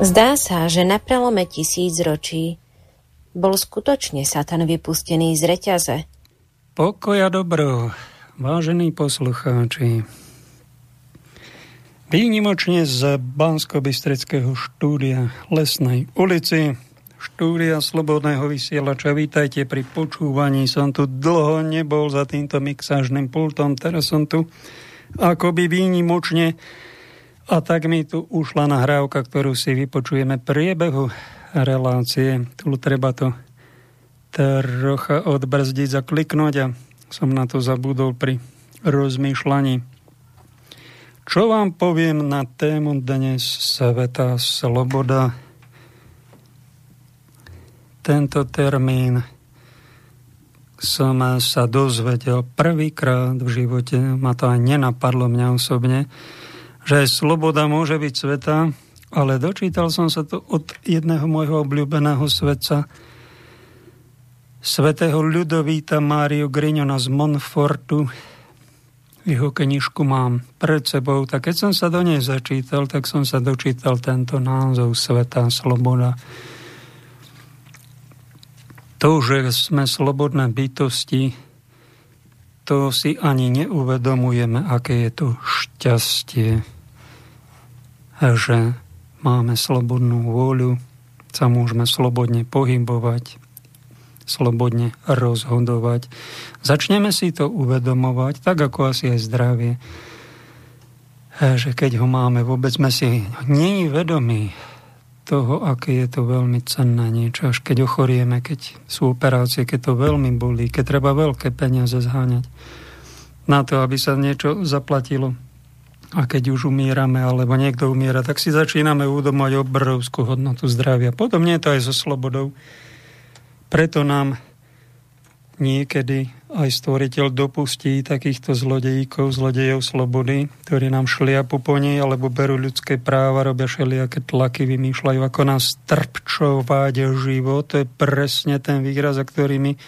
Zdá sa, že na prelome tisíc ročí bol skutočne Satan vypustený z reťaze. Pokoja dobro, vážení poslucháči. Výnimočne z bansko štúdia Lesnej ulici, štúdia Slobodného vysielača. Vítajte pri počúvaní. Som tu dlho nebol za týmto mixážnym pultom, teraz som tu akoby výnimočne a tak mi tu ušla nahrávka, ktorú si vypočujeme priebehu relácie. Tu treba to trocha odbrzdiť, zakliknúť a som na to zabudol pri rozmýšľaní. Čo vám poviem na tému dnes Sveta Sloboda? Tento termín som sa dozvedel prvýkrát v živote, ma to aj nenapadlo mňa osobne, že sloboda môže byť sveta, ale dočítal som sa to od jedného môjho obľúbeného svetca, svetého Ľudovíta Mário Grignona z Monfortu. Jeho knižku mám pred sebou, tak keď som sa do nej začítal, tak som sa dočítal tento názov Sveta Sloboda. To, že sme slobodné bytosti, to si ani neuvedomujeme, aké je to šťastie, že máme slobodnú vôľu, sa môžeme slobodne pohybovať, slobodne rozhodovať. Začneme si to uvedomovať, tak ako asi aj zdravie, že keď ho máme, vôbec sme si není vedomí toho, aké je to veľmi cenné niečo, až keď ochorieme, keď sú operácie, keď to veľmi bolí, keď treba veľké peniaze zháňať na to, aby sa niečo zaplatilo. A keď už umírame, alebo niekto umiera, tak si začíname uvedomovať obrovskú hodnotu zdravia. Potom nie je to aj so slobodou. Preto nám niekedy aj stvoriteľ dopustí takýchto zlodejíkov, zlodejov slobody, ktorí nám šliapu po nej, alebo berú ľudské práva, robia všelijaké tlaky, vymýšľajú, ako nás trpčovať život. To je presne ten výraz, za ktorými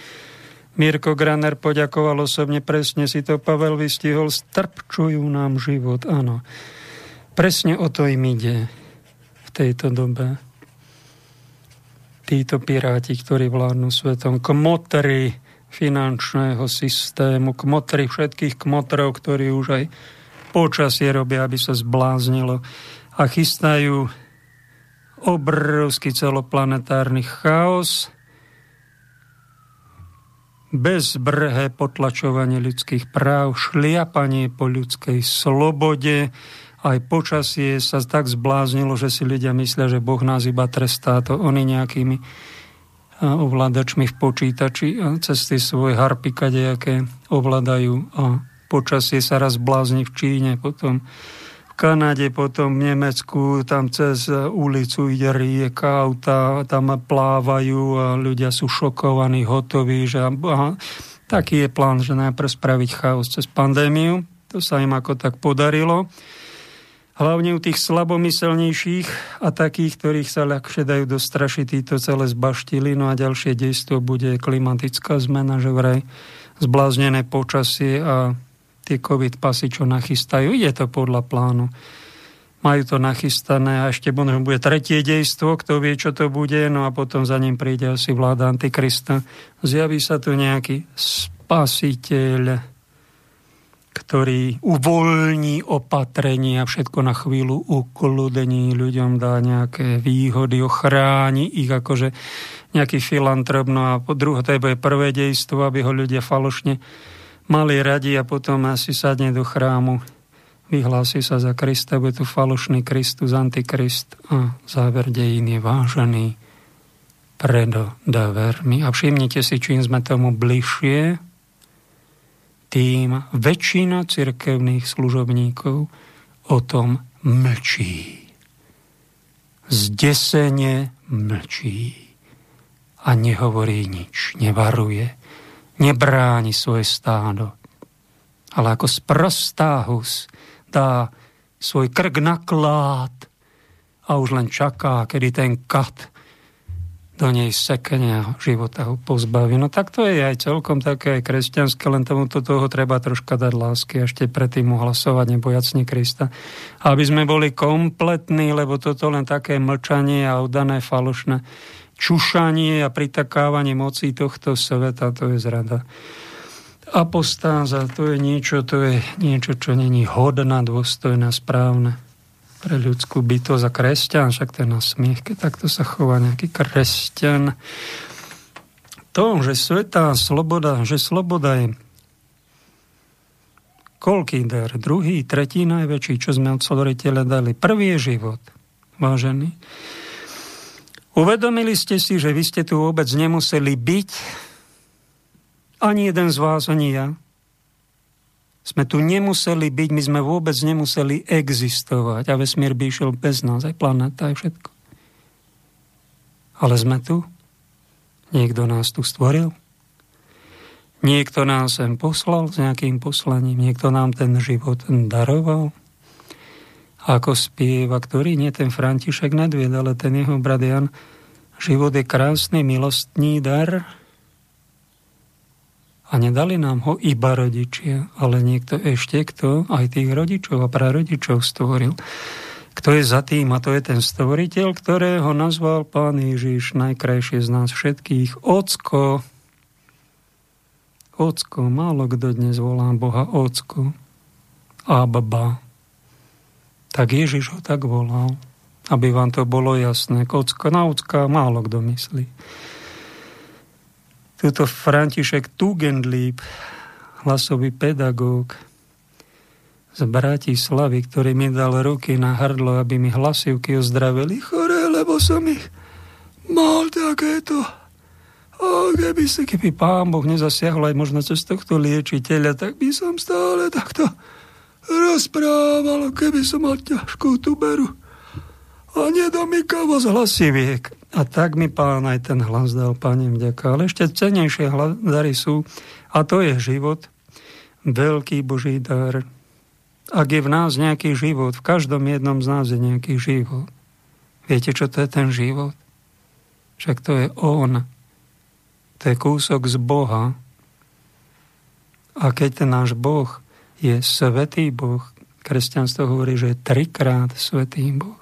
Mirko Graner poďakoval osobne, presne si to Pavel vystihol, strpčujú nám život, áno. Presne o to im ide v tejto dobe. Títo piráti, ktorí vládnu svetom, kmotry finančného systému, kmotry všetkých kmotrov, ktorí už aj počasie robia, aby sa zbláznilo a chystajú obrovský celoplanetárny chaos, bezbrhé potlačovanie ľudských práv, šliapanie po ľudskej slobode, aj počasie sa tak zbláznilo, že si ľudia myslia, že Boh nás iba trestá to oni nejakými ovládačmi v počítači a cez tie svoje harpy kadejaké ovládajú a počasie sa raz blázni v Číne, potom Kanade, potom v Nemecku, tam cez ulicu ide rieka, auta tam plávajú a ľudia sú šokovaní, hotoví, že aha, taký je plán, že najprv spraviť chaos cez pandémiu. To sa im ako tak podarilo. Hlavne u tých slabomyselnejších a takých, ktorých sa ľahšie dajú dostrašiť, títo celé zbaštili. No a ďalšie dejstvo bude klimatická zmena, že vraj zbláznené počasie a tie covid pasy, čo nachystajú. Je to podľa plánu. Majú to nachystané a ešte možno bude tretie dejstvo, kto vie, čo to bude, no a potom za ním príde asi vláda Antikrista. Zjaví sa tu nejaký spasiteľ, ktorý uvoľní opatrenia, všetko na chvíľu ukludení, ľuďom dá nejaké výhody, ochráni ich akože nejaký filantrop, no a po druhé, to je prvé dejstvo, aby ho ľudia falošne mali radi a potom asi sadne do chrámu, vyhlási sa za Krista, bude tu falošný Kristus, antikrist a záver dejín je vážený predo davermi. A všimnite si, čím sme tomu bližšie, tým väčšina cirkevných služobníkov o tom mlčí. Zdesene mlčí a nehovorí nič, nevaruje nebráni svoje stádo, ale ako sprostá hus dá svoj krk na klát a už len čaká, kedy ten kat do nej sekenia života ho pozbaví. No tak to je aj celkom také aj kresťanské, len tomuto toho treba troška dať lásky ešte predtým ohlasovať nebojacne Krista. Aby sme boli kompletní, lebo toto len také mlčanie a udané falošné čušanie a pritakávanie moci tohto sveta, to je zrada. Apostáza, to je niečo, to je niečo, čo není hodná, dôstojná, správne pre ľudskú bytosť a kresťan, však na smiech, keď takto sa chová nejaký kresťan. To, že svetá sloboda, že sloboda je koľký dar? Druhý, tretí najväčší, čo sme od stvoriteľa dali. Prvý je život, vážený. Uvedomili ste si, že vy ste tu vôbec nemuseli byť, ani jeden z vás, ani ja sme tu nemuseli byť, my sme vôbec nemuseli existovať a vesmír by išiel bez nás, aj planéta, aj všetko. Ale sme tu. Niekto nás tu stvoril. Niekto nás sem poslal s nejakým poslaním. Niekto nám ten život daroval. Ako spieva, ktorý nie ten František Nedvied, ale ten jeho brat Jan. Život je krásny, milostný dar, a nedali nám ho iba rodičia, ale niekto ešte, kto aj tých rodičov a prarodičov stvoril. Kto je za tým? A to je ten stvoriteľ, ktorého nazval pán Ježiš najkrajšie z nás všetkých. Ocko. Ocko. Málo kto dnes volá Boha Ocko. Abba. Tak Ježiš ho tak volal. Aby vám to bolo jasné. Ocko na ocka málo kto myslí. Tuto František Tugendlieb, hlasový pedagóg z Bratislavy, ktorý mi dal ruky na hrdlo, aby mi hlasivky ozdravili chore, lebo som ich mal takéto. A keby si, keby pán Boh nezasiahol aj možno cez tohto liečiteľa, tak by som stále takto rozprával, keby som mal ťažkú tuberu a nedomykavo z hlasiviek. A tak mi pán aj ten hlas dal, páne vďaka. Ale ešte cenejšie dary sú, a to je život, veľký Boží dar. Ak je v nás nejaký život, v každom jednom z nás je nejaký život. Viete, čo to je ten život? Však to je On. To je kúsok z Boha. A keď ten náš Boh je svetý Boh, kresťanstvo hovorí, že je trikrát svetý Boh,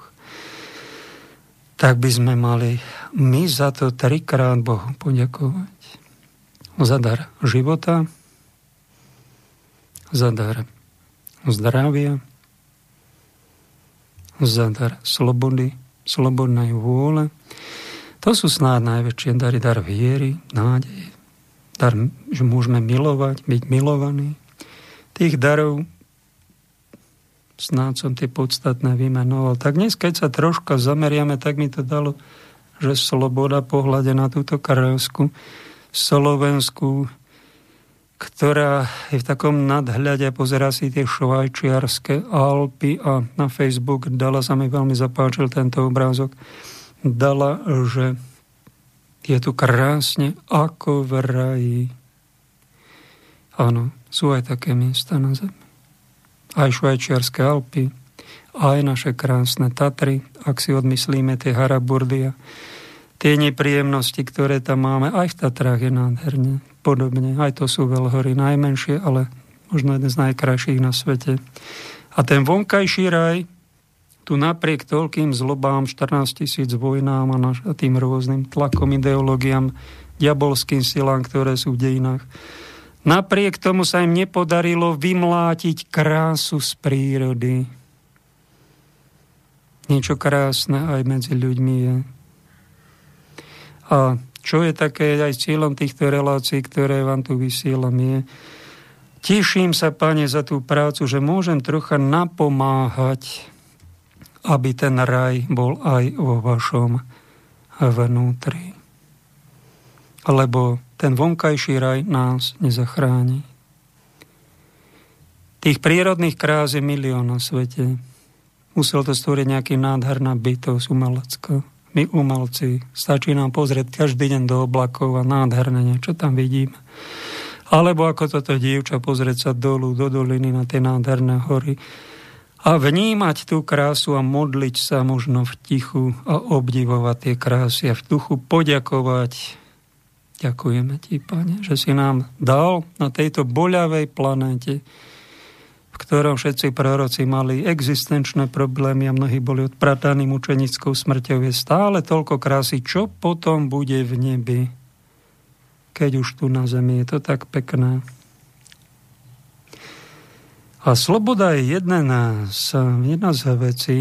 tak by sme mali my za to trikrát Bohu poďakovať. Za dar života, za dar zdravia, za dar slobody, slobodnej vôle. To sú snáď najväčšie dary, dar viery, nádej, dar, že môžeme milovať, byť milovaní. Tých darov snáď som tie podstatné vymenoval. Tak dnes, keď sa troška zameriame, tak mi to dalo, že sloboda pohľade na túto krásku Slovensku, ktorá je v takom nadhľade, pozera si tie švajčiarske Alpy a na Facebook dala, sa mi veľmi zapáčil tento obrázok, dala, že je tu krásne ako v raji. Áno, sú aj také miesta na zemi aj švajčiarske Alpy, aj naše krásne Tatry, ak si odmyslíme tie Haraburdy a tie nepríjemnosti, ktoré tam máme, aj v Tatrách je nádherne podobne. Aj to sú veľhory najmenšie, ale možno jeden z najkrajších na svete. A ten vonkajší raj, tu napriek toľkým zlobám, 14 tisíc vojnám a, naš, a tým rôznym tlakom, ideológiám, diabolským silám, ktoré sú v dejinách, Napriek tomu sa im nepodarilo vymlátiť krásu z prírody. Niečo krásne aj medzi ľuďmi je. A čo je také aj cieľom týchto relácií, ktoré vám tu vysielam, je, teším sa, pane, za tú prácu, že môžem trocha napomáhať, aby ten raj bol aj vo vašom vnútri. Lebo ten vonkajší raj nás nezachráni. Tých prírodných krás je milión na svete. Musel to stvoriť nejaký nádherná bytosť umelecká. My umelci, stačí nám pozrieť každý deň do oblakov a nádherné niečo tam vidíme. Alebo ako toto dievča pozrieť sa dolu, do doliny na tie nádherné hory a vnímať tú krásu a modliť sa možno v tichu a obdivovať tie krásy a v duchu poďakovať. Ďakujeme ti, Pane, že si nám dal na tejto boľavej planéte, v ktorom všetci proroci mali existenčné problémy a mnohí boli odprataní mučenickou smrťou, je stále toľko krásy. Čo potom bude v nebi, keď už tu na zemi je to tak pekné? A sloboda je jedna z, jedna z vecí,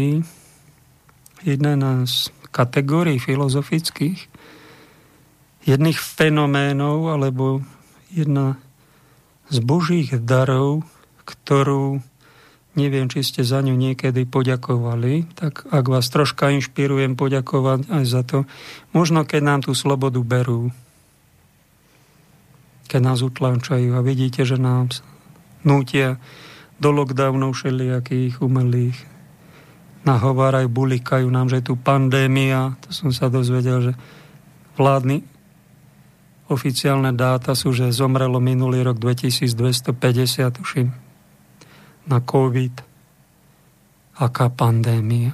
jedna z kategórií filozofických, jedných fenoménov, alebo jedna z božích darov, ktorú neviem, či ste za ňu niekedy poďakovali, tak ak vás troška inšpirujem poďakovať aj za to, možno keď nám tú slobodu berú, keď nás utláčajú a vidíte, že nám nútia do lockdownov všelijakých umelých. Nahovárajú, bulikajú nám, že je tu pandémia. To som sa dozvedel, že vládny oficiálne dáta sú, že zomrelo minulý rok 2250, tuším, na COVID. Aká pandémia.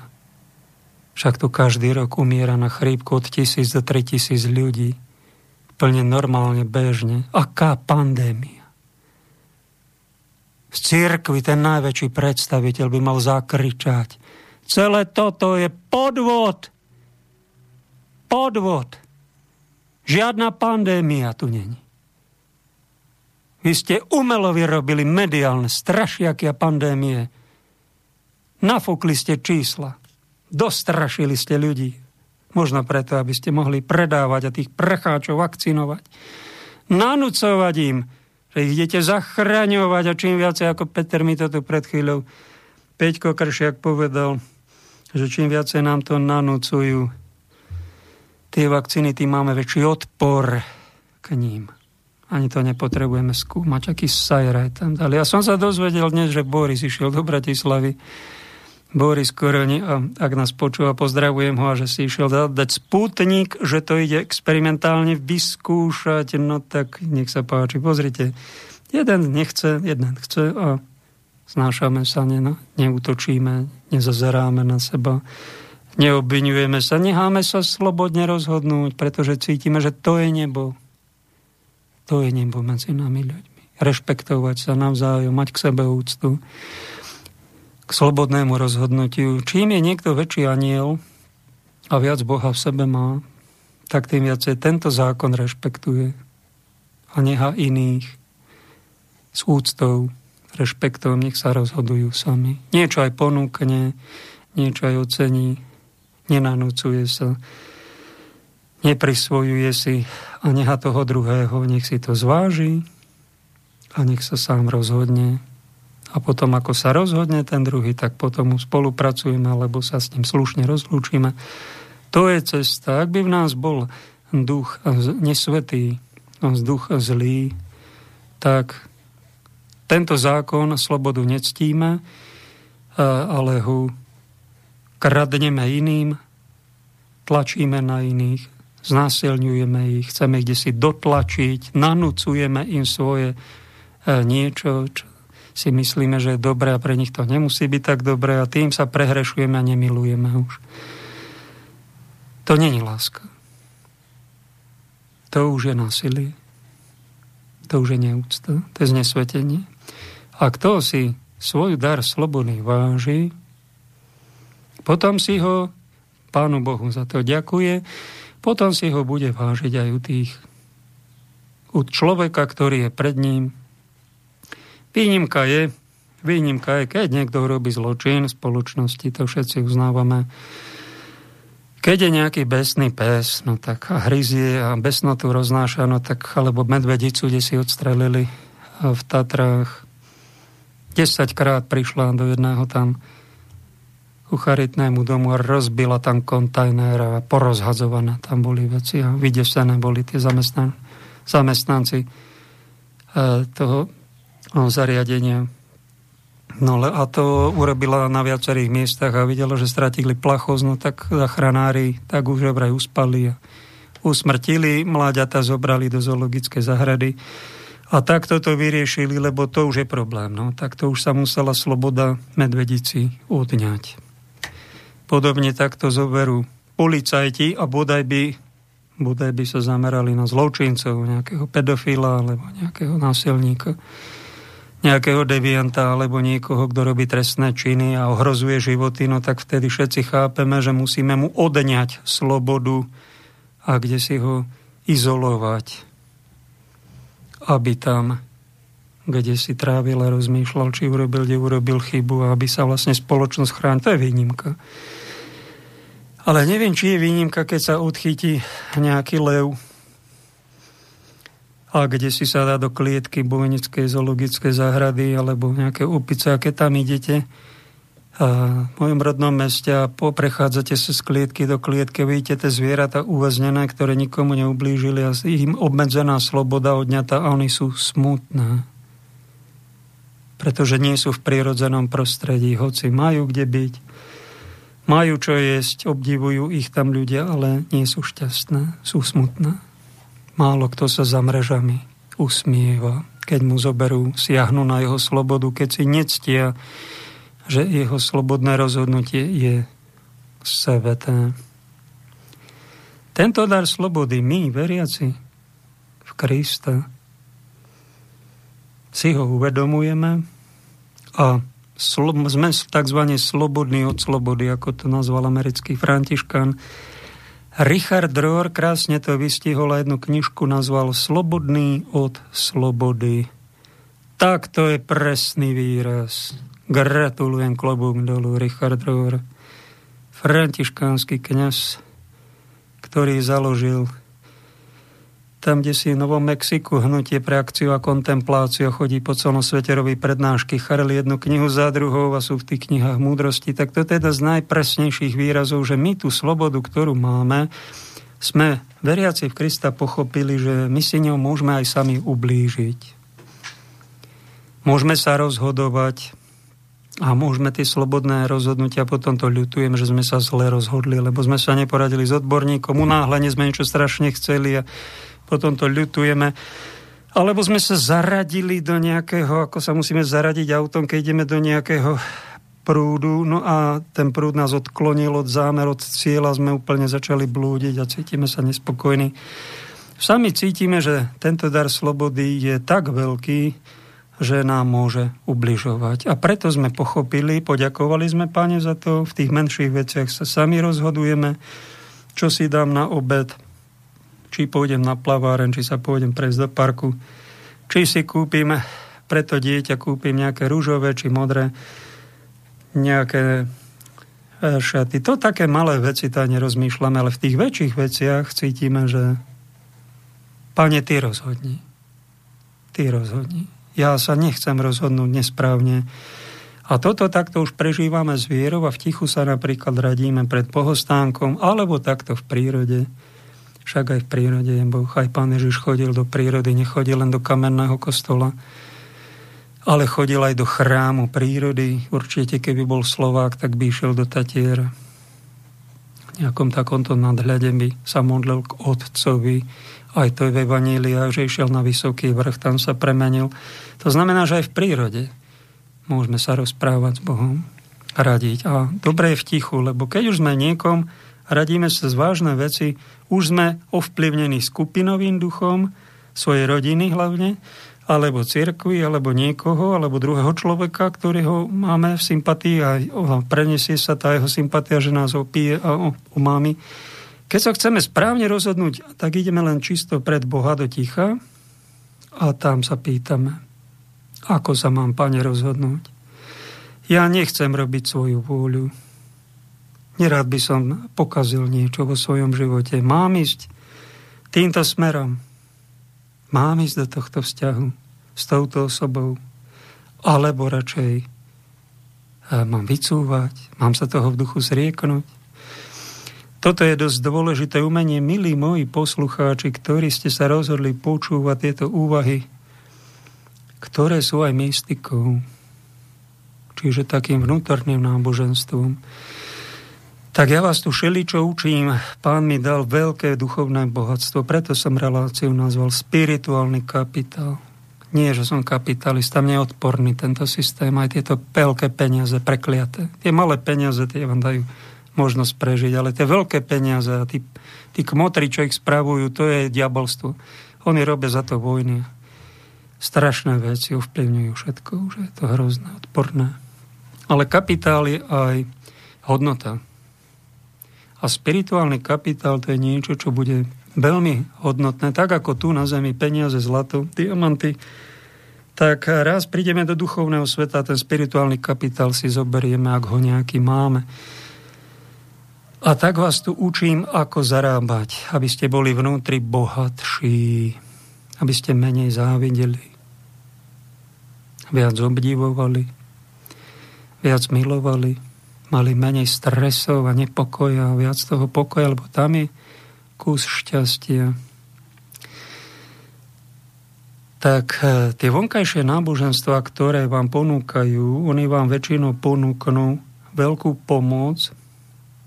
Však tu každý rok umiera na chrípku od tisíc do 3000 ľudí. Plne normálne, bežne. Aká pandémia z církvy ten najväčší predstaviteľ by mal zakričať. Celé toto je podvod. Podvod. Žiadna pandémia tu není. Vy ste umelo vyrobili mediálne strašiaky a pandémie. Nafúkli ste čísla. Dostrašili ste ľudí. Možno preto, aby ste mohli predávať a tých precháčov vakcinovať. Nanúcovať im, že ich idete zachraňovať a čím viacej, ako Peter mi to tu pred chvíľou Peťko Kršiak povedal, že čím viacej nám to nanúcujú tie vakcíny, tým máme väčší odpor k ním. Ani to nepotrebujeme skúmať, aký sajraj tam dali. Ja som sa dozvedel dnes, že Boris išiel do Bratislavy Boris Koroni, a ak nás počúva, pozdravujem ho a že si išiel dať sputnik, že to ide experimentálne vyskúšať, no tak nech sa páči. Pozrite, jeden nechce, jeden chce a znášame sa, ne, neútočíme, nezazeráme na seba, neobvinujeme sa, necháme sa slobodne rozhodnúť, pretože cítime, že to je nebo. To je nebo medzi nami ľuďmi. Rešpektovať sa navzájom, mať k sebe úctu k slobodnému rozhodnutiu. Čím je niekto väčší aniel a viac Boha v sebe má, tak tým viacej tento zákon rešpektuje a neha iných s úctou, rešpektom, nech sa rozhodujú sami. Niečo aj ponúkne, niečo aj ocení, nenanúcuje sa, neprisvojuje si a neha toho druhého, nech si to zváži a nech sa sám rozhodne a potom ako sa rozhodne ten druhý, tak potom spolupracujeme alebo sa s ním slušne rozlúčime. To je cesta. Ak by v nás bol duch nesvetý, duch zlý, tak tento zákon slobodu nectíme, ale ho kradneme iným, tlačíme na iných, znásilňujeme ich, chceme ich si dotlačiť, nanúcujeme im svoje e, niečo, čo si myslíme, že je dobré a pre nich to nemusí byť tak dobré a tým sa prehrešujeme a nemilujeme už. To není láska. To už je násilie. To už je neúcta. To je znesvetenie. A kto si svoj dar slobody váži, potom si ho Pánu Bohu za to ďakuje, potom si ho bude vážiť aj u tých u človeka, ktorý je pred ním, Výnimka je, výnimka je, keď niekto robí zločin v spoločnosti, to všetci uznávame. Keď je nejaký besný pes, no tak a hryzie a besnotu roznáša, no tak, alebo medvedicu, kde si odstrelili v Tatrách. 10 krát prišla do jedného tam ku charitnému domu a rozbila tam kontajner a porozhadzované tam boli veci a vydesené boli tie zamestnan- zamestnanci e, toho zariadenia. No a to urobila na viacerých miestach a videla, že stratili plachosť, no tak zachranári tak už vraj uspali a usmrtili, mláďata zobrali do zoologickej zahrady A tak toto vyriešili, lebo to už je problém. No. Tak to už sa musela sloboda medvedici odňať. Podobne takto zoberú policajti a bodaj by, bodaj by sa zamerali na zločincov, nejakého pedofila alebo nejakého násilníka nejakého devianta alebo niekoho, kto robí trestné činy a ohrozuje životy, no tak vtedy všetci chápeme, že musíme mu odňať slobodu a kde si ho izolovať, aby tam, kde si trávil a rozmýšľal, či urobil, kde urobil chybu a aby sa vlastne spoločnosť chránila. To je výnimka. Ale neviem, či je výnimka, keď sa odchytí nejaký lev. A kde si sa dá do klietky bojnickej zoologickej záhrady alebo nejaké opice, a keď tam idete. A v mojom rodnom meste a prechádzate sa z klietky do klietky, vidíte tie zvieratá uväznené, ktoré nikomu neublížili a im obmedzená sloboda odňatá a oni sú smutné. Pretože nie sú v prírodzenom prostredí, hoci majú kde byť, majú čo jesť, obdivujú ich tam ľudia, ale nie sú šťastné, sú smutné. Málo kto sa za mrežami usmieva, keď mu zoberú, siahnu na jeho slobodu, keď si nectia, že jeho slobodné rozhodnutie je sveté. Tento dar slobody my, veriaci v Krista, si ho uvedomujeme a sme tzv. slobodní od slobody, ako to nazval americký františkán, Richard Rohr krásne to vystihol a jednu knižku nazval Slobodný od slobody. Tak to je presný výraz. Gratulujem klobúk dolu Richard Rohr, františkánsky kňaz, ktorý založil tam, kde si v Novom Mexiku hnutie pre akciu a kontempláciu chodí po celom svete, robí prednášky, charli jednu knihu za druhou a sú v tých knihách múdrosti, tak to je teda z najpresnejších výrazov, že my tú slobodu, ktorú máme, sme veriaci v Krista pochopili, že my si ňou môžeme aj sami ublížiť. Môžeme sa rozhodovať a môžeme tie slobodné rozhodnutia, potom to ľutujem, že sme sa zle rozhodli, lebo sme sa neporadili s odborníkom, unáhlene sme niečo strašne chceli a potom to ľutujeme. Alebo sme sa zaradili do nejakého, ako sa musíme zaradiť autom, keď ideme do nejakého prúdu, no a ten prúd nás odklonil od zámer, od cieľa, sme úplne začali blúdiť a cítime sa nespokojní. Sami cítime, že tento dar slobody je tak veľký, že nám môže ubližovať. A preto sme pochopili, poďakovali sme páne za to, v tých menších veciach sa sami rozhodujeme, čo si dám na obed, či pôjdem na plaváren, či sa pôjdem prejsť do parku, či si kúpim pre to dieťa kúpim nejaké rúžové či modré, nejaké e, šaty. To také malé veci, tá nerozmýšľame, ale v tých väčších veciach cítime, že pane, ty rozhodni. Ty rozhodni. Ja sa nechcem rozhodnúť nesprávne. A toto takto už prežívame s vierou a v tichu sa napríklad radíme pred pohostánkom alebo takto v prírode. Však aj v prírode je Boh. Aj Pán Ježiš chodil do prírody, nechodil len do kamenného kostola, ale chodil aj do chrámu prírody. Určite, keby bol Slovák, tak by išiel do Tatier. V nejakom takomto nadhľade by sa modlil k Otcovi. Aj to je v Evanília, že išiel na vysoký vrch, tam sa premenil. To znamená, že aj v prírode môžeme sa rozprávať s Bohom, radiť. A dobre je v tichu, lebo keď už sme niekom, radíme sa z vážne veci, už sme ovplyvnení skupinovým duchom, svojej rodiny hlavne, alebo cirkvi, alebo niekoho, alebo druhého človeka, ktorého máme v sympatii a preniesie sa tá jeho sympatia, že nás opije a umámi. Keď sa chceme správne rozhodnúť, tak ideme len čisto pred Boha do ticha a tam sa pýtame, ako sa mám, pane, rozhodnúť. Ja nechcem robiť svoju vôľu. Nerád by som pokazil niečo vo svojom živote. Mám ísť týmto smerom. Mám ísť do tohto vzťahu s touto osobou. Alebo radšej eh, mám vycúvať, mám sa toho v duchu zrieknúť. Toto je dosť dôležité umenie, milí moji poslucháči, ktorí ste sa rozhodli počúvať tieto úvahy, ktoré sú aj mystikou, čiže takým vnútorným náboženstvom. Tak ja vás tu všeličo učím. Pán mi dal veľké duchovné bohatstvo, preto som reláciu nazval spirituálny kapitál. Nie, že som kapitalista, mne je odporný tento systém, aj tieto veľké peniaze prekliaté. Tie malé peniaze, tie vám dajú možnosť prežiť, ale tie veľké peniaze a tí, tí kmotri, čo ich spravujú, to je diabolstvo. Oni robia za to vojny. Strašné veci ovplyvňujú všetko, už je to hrozné, odporné. Ale kapitál je aj hodnota. A spirituálny kapitál to je niečo, čo bude veľmi hodnotné, tak ako tu na Zemi peniaze, zlato, diamanty, tak raz prídeme do duchovného sveta a ten spirituálny kapitál si zoberieme, ak ho nejaký máme. A tak vás tu učím, ako zarábať, aby ste boli vnútri bohatší, aby ste menej závideli, viac obdivovali, viac milovali, mali menej stresov a nepokoja, viac toho pokoja, lebo tam je kus šťastia. Tak e, tie vonkajšie náboženstva, ktoré vám ponúkajú, oni vám väčšinou ponúknú veľkú pomoc,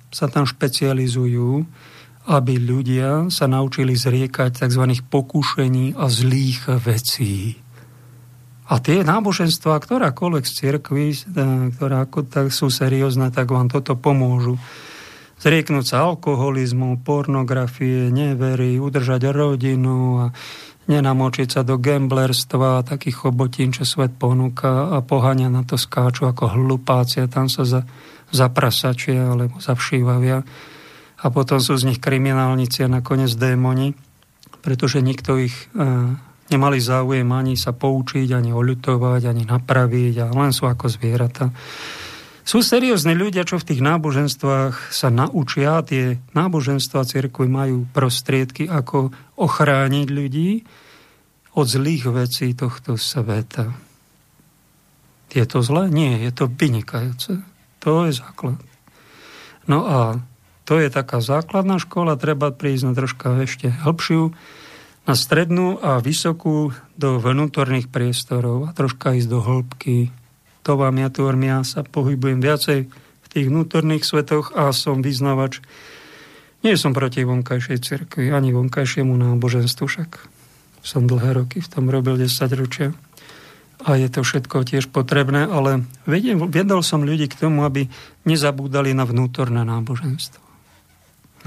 sa tam špecializujú, aby ľudia sa naučili zriekať tzv. pokušení a zlých vecí. A tie náboženstva, ktorákoľvek z cirkvi, e, ktoré ako tak sú seriózne, tak vám toto pomôžu. Zrieknúť sa alkoholizmu, pornografie, nevery, udržať rodinu a nenamočiť sa do gamblerstva a takých chobotín, čo svet ponúka a pohania na to skáču ako hlupáci tam sa za, zaprasačia alebo zavšívavia a potom sú z nich kriminálnici a nakoniec démoni, pretože nikto ich e, nemali záujem ani sa poučiť, ani oľutovať, ani napraviť a len sú ako zvieratá. Sú seriózni ľudia, čo v tých náboženstvách sa naučia, tie náboženstva cirkvi majú prostriedky, ako ochrániť ľudí od zlých vecí tohto sveta. Je to zlé? Nie, je to vynikajúce. To je základ. No a to je taká základná škola, treba prísť na troška ešte hĺbšiu, na strednú a vysokú do vnútorných priestorov a troška ísť do hĺbky to vám ja tu ja sa pohybujem viacej v tých vnútorných svetoch a som vyznavač. Nie som proti vonkajšej cirkvi, ani vonkajšiemu náboženstvu však. Som dlhé roky v tom robil 10 ročia a je to všetko tiež potrebné, ale viedol som ľudí k tomu, aby nezabúdali na vnútorné náboženstvo.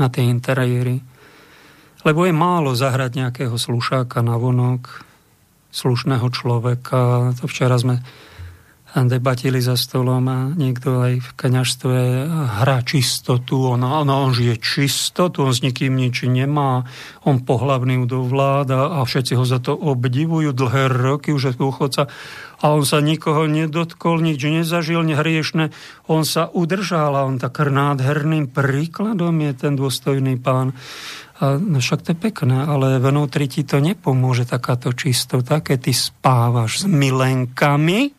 Na tie interiéry. Lebo je málo zahrať nejakého slušáka na vonok, slušného človeka. To včera sme debatili za stolom a niekto aj v kaňažstve hrá čistotu, on, on, on žije čistotu, on s nikým nič nemá, on pohlavný vláda a všetci ho za to obdivujú dlhé roky, už je dôchodca a on sa nikoho nedotkol, nič nezažil, nehriešne, on sa udržal a on tak nádherným príkladom je ten dôstojný pán. A no však to je pekné, ale vnútri ti to nepomôže takáto čistota, keď ty spávaš s milenkami,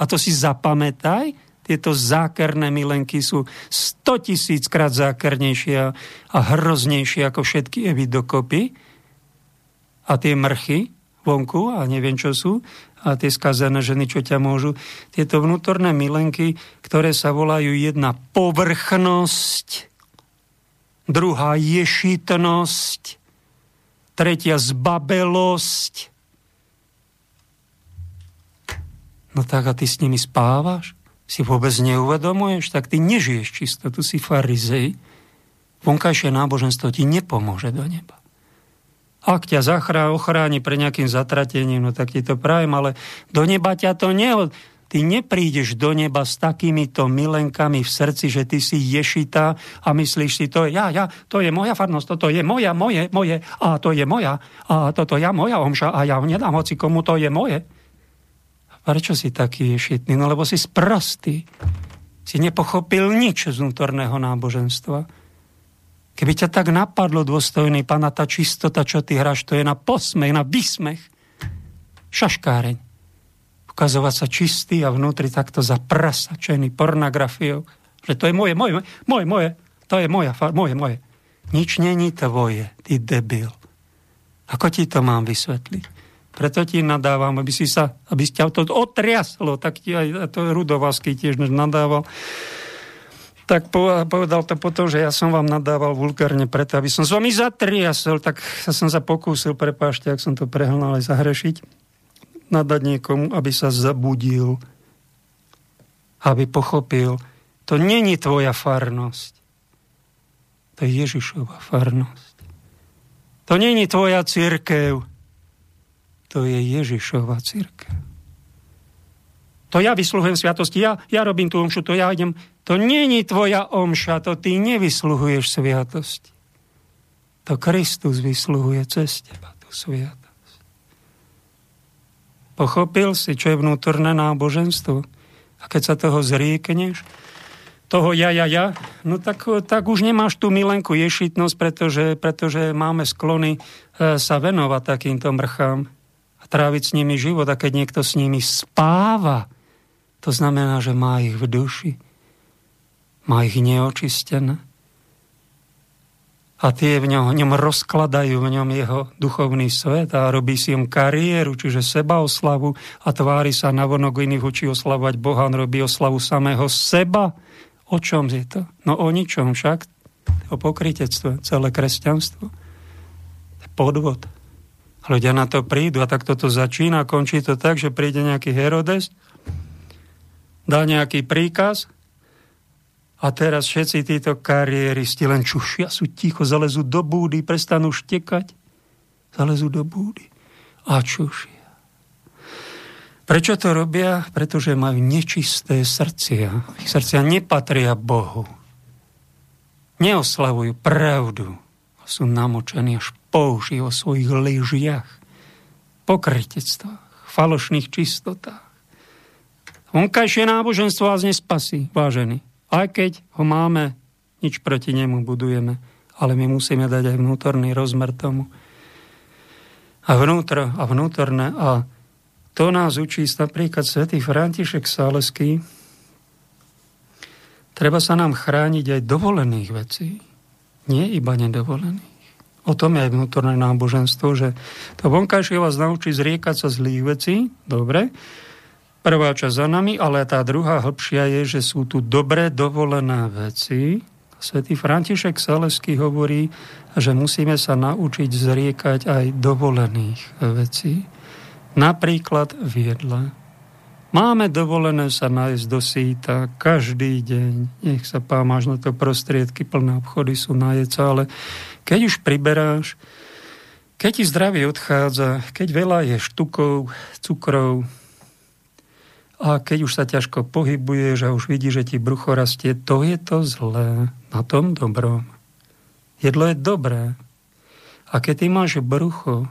a to si zapamätaj, tieto zákerné milenky sú 100 tisíc krát zákernejšie a hroznejšie ako všetky evy dokopy. A tie mrchy vonku, a neviem čo sú, a tie skazené ženy, čo ťa môžu, tieto vnútorné milenky, ktoré sa volajú jedna povrchnosť, druhá ješitnosť, tretia zbabelosť, No tak a ty s nimi spávaš? Si vôbec neuvedomuješ? Tak ty nežiješ čisto, tu si farizej. Vonkajšie náboženstvo ti nepomôže do neba. Ak ťa zachrá, ochráni pre nejakým zatratením, no tak ti to prajem, ale do neba ťa to neod... Ty neprídeš do neba s takýmito milenkami v srdci, že ty si ješita a myslíš si, to je ja, ja, to je moja farnosť, toto je moja, moje, moje, a to je moja, a toto ja, moja omša, a ja nedám hoci komu, to je moje. Prečo si taký ješitný? No lebo si sprostý. Si nepochopil nič z vnútorného náboženstva. Keby ťa tak napadlo, dôstojný pána, tá čistota, čo ty hráš, to je na posmech, na vysmech. Šaškáreň. Ukazovať sa čistý a vnútri takto zaprasačený pornografiou. Že to je moje, moje, moje, moje. To je moja, moje, moje. Nič není tvoje, ty debil. Ako ti to mám vysvetliť? Preto ti nadávam, aby si sa, aby ťa to otriaslo, tak ti aj to Rudovský tiež nadával. Tak povedal to potom, že ja som vám nadával vulgárne preto, aby som s vami zatriasol, tak sa som sa pokúsil, prepášte, ak som to prehnal aj zahrešiť. Nadať niekomu, aby sa zabudil, aby pochopil, to není tvoja farnosť. To je Ježišova farnosť. To není tvoja církev. To je Ježišova církev. To ja vysluhujem sviatosti, ja, ja robím tú omšu, to ja idem. To není tvoja omša, to ty nevysluhuješ sviatosti. To Kristus vysluhuje cez teba tú sviatosť. Pochopil si, čo je vnútorné náboženstvo? A keď sa toho zriekneš, toho ja, ja, ja, no tak, tak už nemáš tú milenku ješitnosť, pretože, pretože máme sklony e, sa venovať takýmto mrchám a tráviť s nimi život. A keď niekto s nimi spáva, to znamená, že má ich v duši, má ich neočistené. A tie v ňom, ňom rozkladajú v ňom jeho duchovný svet a robí si im kariéru, čiže seba oslavu a tvári sa na vonok iných učí oslavovať Boha, on robí oslavu samého seba O čom je to? No o ničom však. O pokrytectve, celé kresťanstvo. Podvod. Ľudia na to prídu a tak toto začína. Končí to tak, že príde nejaký Herodes, dá nejaký príkaz a teraz všetci títo kariéristi len čušia, sú ticho, zalezú do búdy, prestanú štekať, zalezú do búdy a čušia. Prečo to robia? Pretože majú nečisté srdcia. Ich srdcia nepatria Bohu. Neoslavujú pravdu. Sú namočení až použi o svojich lyžiach, pokrytectvách, falošných čistotách. Vonkajšie náboženstvo vás nespasí, vážený. Aj keď ho máme, nič proti nemu budujeme, ale my musíme dať aj vnútorný rozmer tomu. A vnútro a vnútorné a to nás učí napríklad svätý František Sálesky. Treba sa nám chrániť aj dovolených vecí, nie iba nedovolených. O tom je aj vnútorné náboženstvo, že to vonkajšie vás naučí zriekať sa zlých vecí, dobre, prvá časť za nami, ale tá druhá hĺbšia je, že sú tu dobré dovolené veci. Svetý František Salesky hovorí, že musíme sa naučiť zriekať aj dovolených vecí. Napríklad v jedle. Máme dovolené sa nájsť do síta každý deň. Nech sa pá, máš na to prostriedky, plné obchody sú najeca, ale keď už priberáš, keď ti zdravie odchádza, keď veľa je štukov, cukrov, a keď už sa ťažko pohybuješ a už vidíš, že ti brucho rastie, to je to zlé na tom dobrom. Jedlo je dobré. A keď ty máš brucho,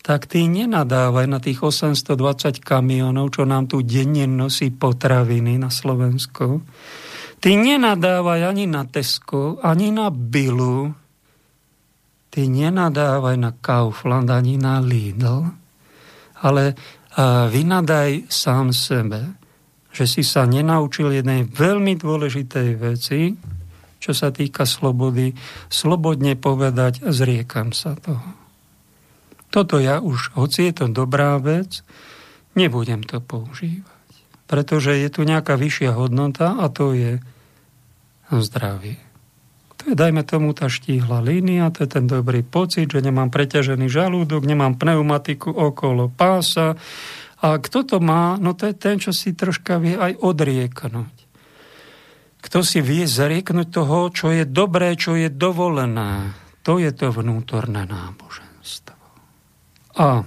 tak ty nenadávaj na tých 820 kamionov, čo nám tu denne nosí potraviny na Slovensku. Ty nenadávaj ani na Tesco, ani na Billu. Ty nenadávaj na Kaufland, ani na Lidl. Ale vynadaj sám sebe, že si sa nenaučil jednej veľmi dôležitej veci, čo sa týka slobody, slobodne povedať, zriekam sa toho. Toto ja už, hoci je to dobrá vec, nebudem to používať. Pretože je tu nejaká vyššia hodnota a to je zdravie. Je, dajme tomu, tá štíhla línia, to je ten dobrý pocit, že nemám preťažený žalúdok, nemám pneumatiku okolo pása. A kto to má? No to je ten, čo si troška vie aj odrieknúť. Kto si vie zarieknúť toho, čo je dobré, čo je dovolené. To je to vnútorné náboženstvo. A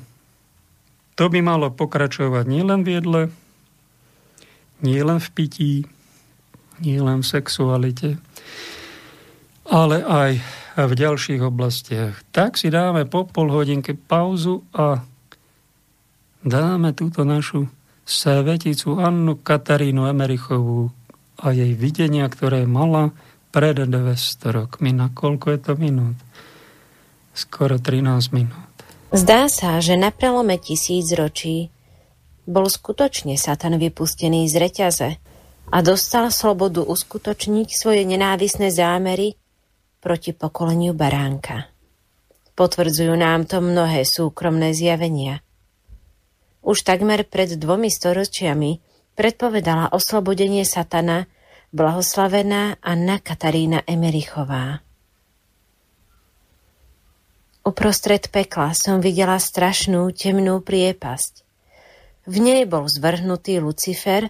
to by malo pokračovať nielen v jedle, nielen v pití, nielen v sexualite, ale aj v ďalších oblastiach. Tak si dáme po pol hodinke pauzu a dáme túto našu sveticu Annu Katarínu Emerichovú a jej videnia, ktoré mala pred 200 rokmi. Na koľko je to minút? Skoro 13 minút. Zdá sa, že na prelome tisíc ročí bol skutočne Satan vypustený z reťaze a dostal slobodu uskutočniť svoje nenávisné zámery proti pokoleniu baránka. Potvrdzujú nám to mnohé súkromné zjavenia. Už takmer pred dvomi storočiami predpovedala oslobodenie Satana blahoslavená Anna Katarína Emerichová. Uprostred pekla som videla strašnú temnú priepasť. V nej bol zvrhnutý Lucifer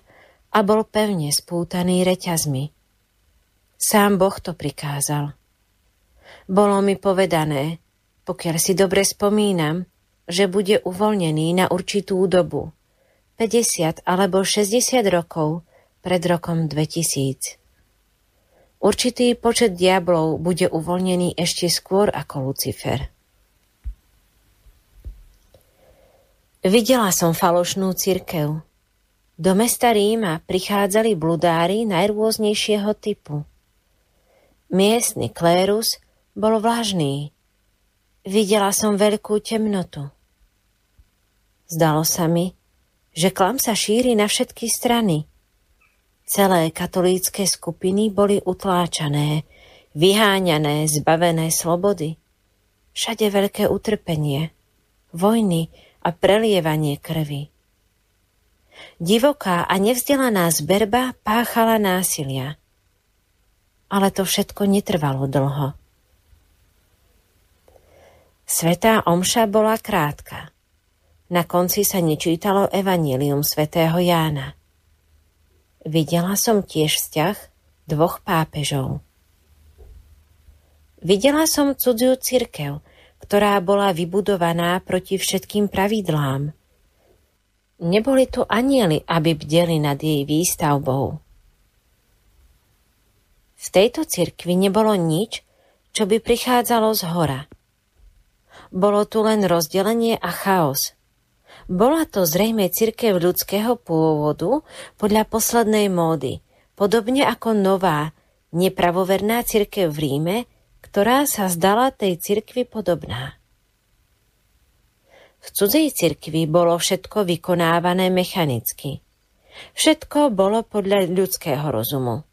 a bol pevne spútaný reťazmi. Sám Boh to prikázal. Bolo mi povedané, pokiaľ si dobre spomínam, že bude uvoľnený na určitú dobu, 50 alebo 60 rokov pred rokom 2000. Určitý počet diablov bude uvoľnený ešte skôr ako Lucifer. Videla som falošnú cirkev. Do mesta Ríma prichádzali bludári najrôznejšieho typu. Miestny klérus bol vlažný. Videla som veľkú temnotu. Zdalo sa mi, že klam sa šíri na všetky strany. Celé katolícke skupiny boli utláčané, vyháňané, zbavené slobody. Všade veľké utrpenie, vojny a prelievanie krvi. Divoká a nevzdelaná zberba páchala násilia. Ale to všetko netrvalo dlho. Svetá omša bola krátka. Na konci sa nečítalo Evangelium svätého Jána. Videla som tiež vzťah dvoch pápežov. Videla som cudziu cirkev, ktorá bola vybudovaná proti všetkým pravidlám. Neboli tu anieli, aby bdeli nad jej výstavbou. V tejto cirkvi nebolo nič, čo by prichádzalo z hora. Bolo tu len rozdelenie a chaos – bola to zrejme cirkev ľudského pôvodu podľa poslednej módy, podobne ako nová, nepravoverná cirkev v Ríme, ktorá sa zdala tej cirkvi podobná. V cudzej cirkvi bolo všetko vykonávané mechanicky. Všetko bolo podľa ľudského rozumu.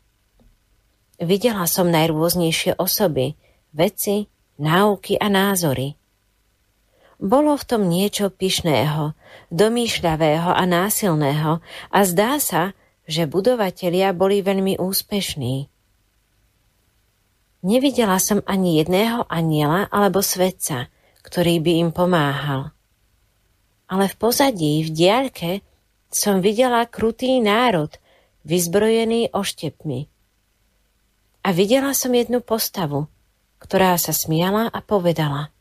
Videla som najrôznejšie osoby, veci, náuky a názory – bolo v tom niečo pyšného, domýšľavého a násilného a zdá sa, že budovatelia boli veľmi úspešní. Nevidela som ani jedného aniela alebo svetca, ktorý by im pomáhal. Ale v pozadí, v diaľke, som videla krutý národ, vyzbrojený oštepmi. A videla som jednu postavu, ktorá sa smiala a povedala –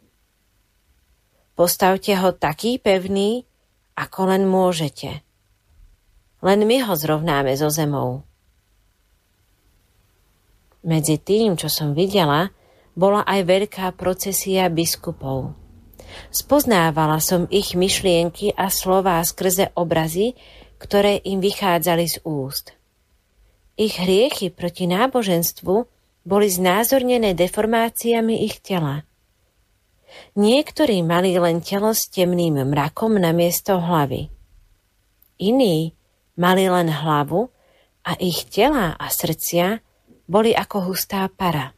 Postavte ho taký pevný, ako len môžete. Len my ho zrovnáme so zemou. Medzi tým, čo som videla, bola aj veľká procesia biskupov. Spoznávala som ich myšlienky a slová skrze obrazy, ktoré im vychádzali z úst. Ich hriechy proti náboženstvu boli znázornené deformáciami ich tela – Niektorí mali len telo s temným mrakom na miesto hlavy. Iní mali len hlavu a ich tela a srdcia boli ako hustá para.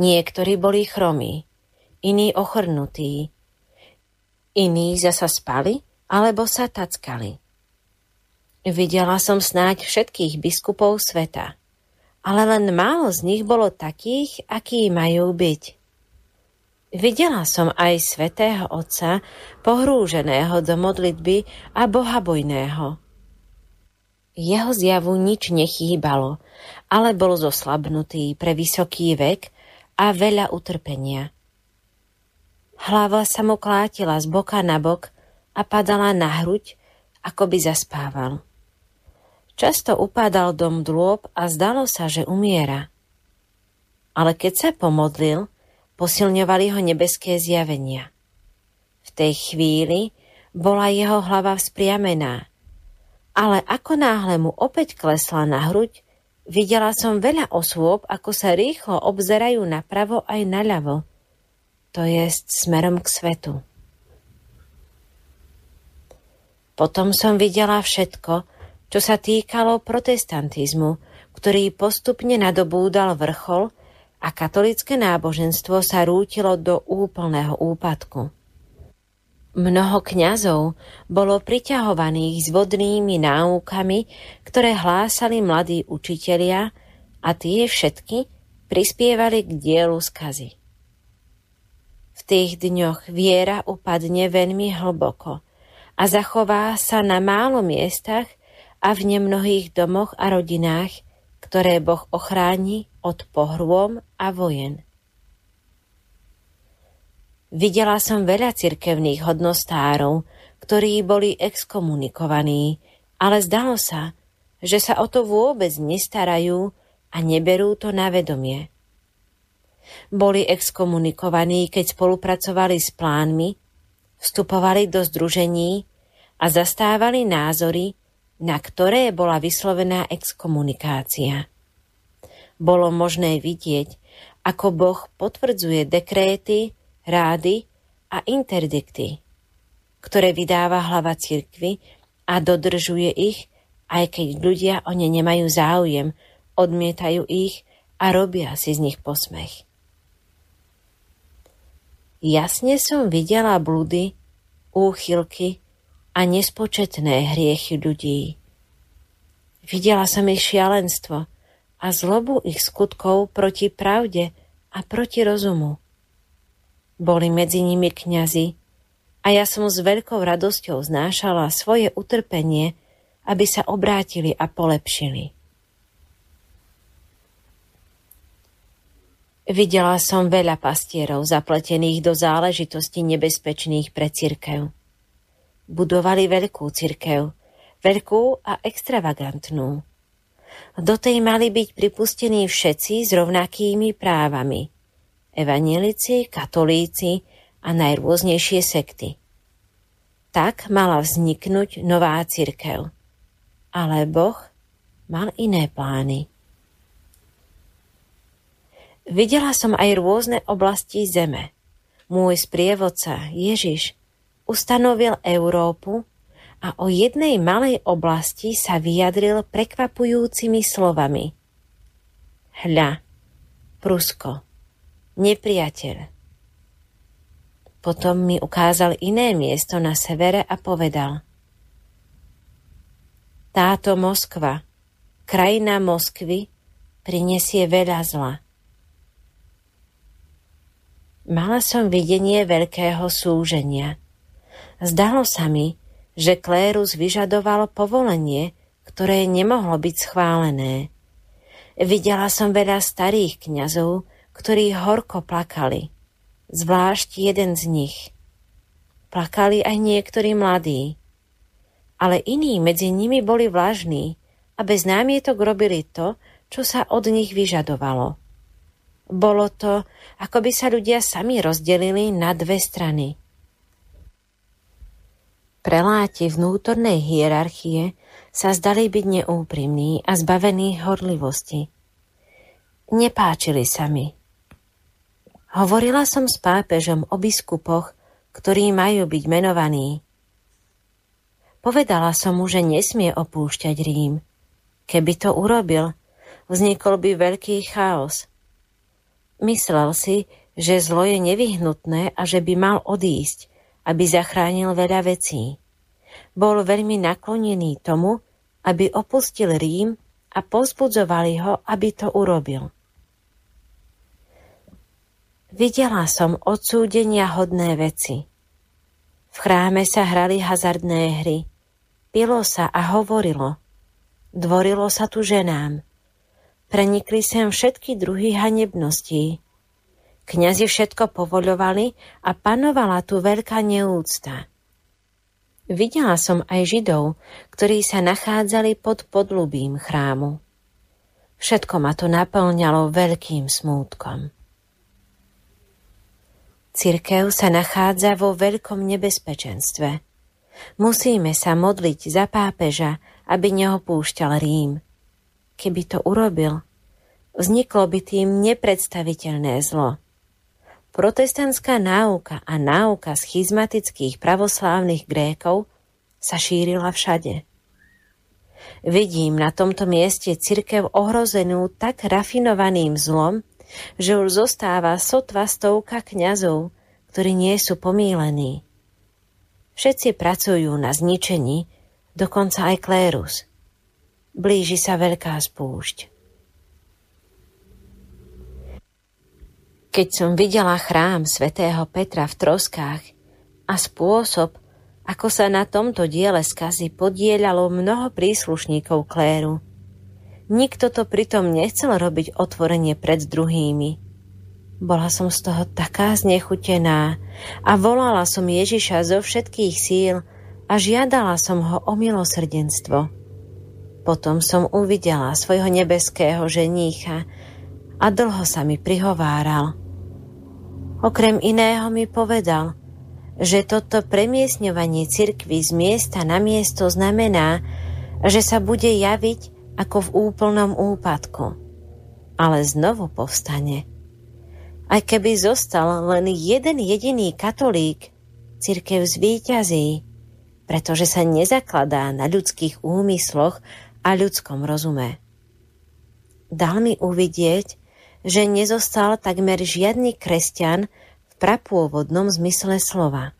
Niektorí boli chromí, iní ochrnutí, iní zasa spali alebo sa tackali. Videla som snáď všetkých biskupov sveta, ale len málo z nich bolo takých, akí majú byť. Videla som aj svetého Otca, pohrúženého do modlitby a bohabojného. Jeho zjavu nič nechýbalo, ale bol zoslabnutý pre vysoký vek a veľa utrpenia. Hlava sa mu klátila z boka na bok a padala na hruď, ako by zaspával. Často upádal dom dôb a zdalo sa, že umiera. Ale keď sa pomodlil, posilňovali ho nebeské zjavenia. V tej chvíli bola jeho hlava vzpriamená, ale ako náhle mu opäť klesla na hruď, videla som veľa osôb, ako sa rýchlo obzerajú napravo aj naľavo, to jest smerom k svetu. Potom som videla všetko, čo sa týkalo protestantizmu, ktorý postupne nadobúdal vrchol a katolické náboženstvo sa rútilo do úplného úpadku. Mnoho kňazov bolo priťahovaných s vodnými náukami, ktoré hlásali mladí učitelia a tie všetky prispievali k dielu skazy. V tých dňoch viera upadne veľmi hlboko a zachová sa na málo miestach a v nemnohých domoch a rodinách, ktoré Boh ochráni od pohrôm a vojen. Videla som veľa cirkevných hodnostárov, ktorí boli exkomunikovaní, ale zdalo sa, že sa o to vôbec nestarajú a neberú to na vedomie. Boli exkomunikovaní, keď spolupracovali s plánmi, vstupovali do združení a zastávali názory, na ktoré bola vyslovená exkomunikácia. Bolo možné vidieť, ako Boh potvrdzuje dekréty, rády a interdikty, ktoré vydáva hlava cirkvy a dodržuje ich, aj keď ľudia o ne nemajú záujem, odmietajú ich a robia si z nich posmech. Jasne som videla blúdy, úchylky a nespočetné hriechy ľudí. Videla som ich šialenstvo a zlobu ich skutkov proti pravde a proti rozumu. Boli medzi nimi kňazi a ja som s veľkou radosťou znášala svoje utrpenie, aby sa obrátili a polepšili. Videla som veľa pastierov zapletených do záležitostí nebezpečných pre cirkev budovali veľkú cirkev, veľkú a extravagantnú. Do tej mali byť pripustení všetci s rovnakými právami. Evanielici, katolíci a najrôznejšie sekty. Tak mala vzniknúť nová cirkev. Ale Boh mal iné plány. Videla som aj rôzne oblasti zeme. Môj sprievodca, Ježiš, ustanovil Európu a o jednej malej oblasti sa vyjadril prekvapujúcimi slovami. Hľa, Prusko, nepriateľ. Potom mi ukázal iné miesto na severe a povedal Táto Moskva, krajina Moskvy, prinesie veľa zla. Mala som videnie veľkého súženia – Zdalo sa mi, že klérus vyžadoval povolenie, ktoré nemohlo byť schválené. Videla som veľa starých kňazov, ktorí horko plakali, zvlášť jeden z nich. Plakali aj niektorí mladí, ale iní medzi nimi boli vlažní a bez námietok robili to, čo sa od nich vyžadovalo. Bolo to, ako by sa ľudia sami rozdelili na dve strany – Preláti vnútornej hierarchie sa zdali byť neúprimní a zbavení horlivosti. Nepáčili sa mi. Hovorila som s pápežom o biskupoch, ktorí majú byť menovaní. Povedala som mu, že nesmie opúšťať Rím. Keby to urobil, vznikol by veľký chaos. Myslel si, že zlo je nevyhnutné a že by mal odísť, aby zachránil veľa vecí. Bol veľmi naklonený tomu, aby opustil Rím a pozbudzovali ho, aby to urobil. Videla som odsúdenia hodné veci. V chráme sa hrali hazardné hry. Pilo sa a hovorilo. Dvorilo sa tu ženám. Prenikli sem všetky druhy hanebností. Kňazi všetko povoľovali a panovala tu veľká neúcta. Videla som aj Židov, ktorí sa nachádzali pod podlubím chrámu. Všetko ma to naplňalo veľkým smútkom. Cirkev sa nachádza vo veľkom nebezpečenstve. Musíme sa modliť za pápeža, aby neopúšťal Rím. Keby to urobil, vzniklo by tým nepredstaviteľné zlo – Protestantská náuka a náuka schizmatických pravoslávnych Grékov sa šírila všade. Vidím na tomto mieste cirkev ohrozenú tak rafinovaným zlom, že už zostáva sotva stovka kňazov, ktorí nie sú pomílení. Všetci pracujú na zničení, dokonca aj klérus. Blíži sa veľká spúšť. Keď som videla chrám svätého Petra v troskách a spôsob, ako sa na tomto diele skazy podielalo mnoho príslušníkov kléru. Nikto to pritom nechcel robiť otvorenie pred druhými. Bola som z toho taká znechutená a volala som Ježiša zo všetkých síl a žiadala som ho o milosrdenstvo. Potom som uvidela svojho nebeského ženícha a dlho sa mi prihováral. Okrem iného mi povedal, že toto premiesňovanie cirkvy z miesta na miesto znamená, že sa bude javiť ako v úplnom úpadku, ale znovu povstane. Aj keby zostal len jeden jediný katolík, cirkev zvíťazí, pretože sa nezakladá na ľudských úmysloch a ľudskom rozume. Dal mi uvidieť, že nezostal takmer žiadny kresťan v prapôvodnom zmysle slova.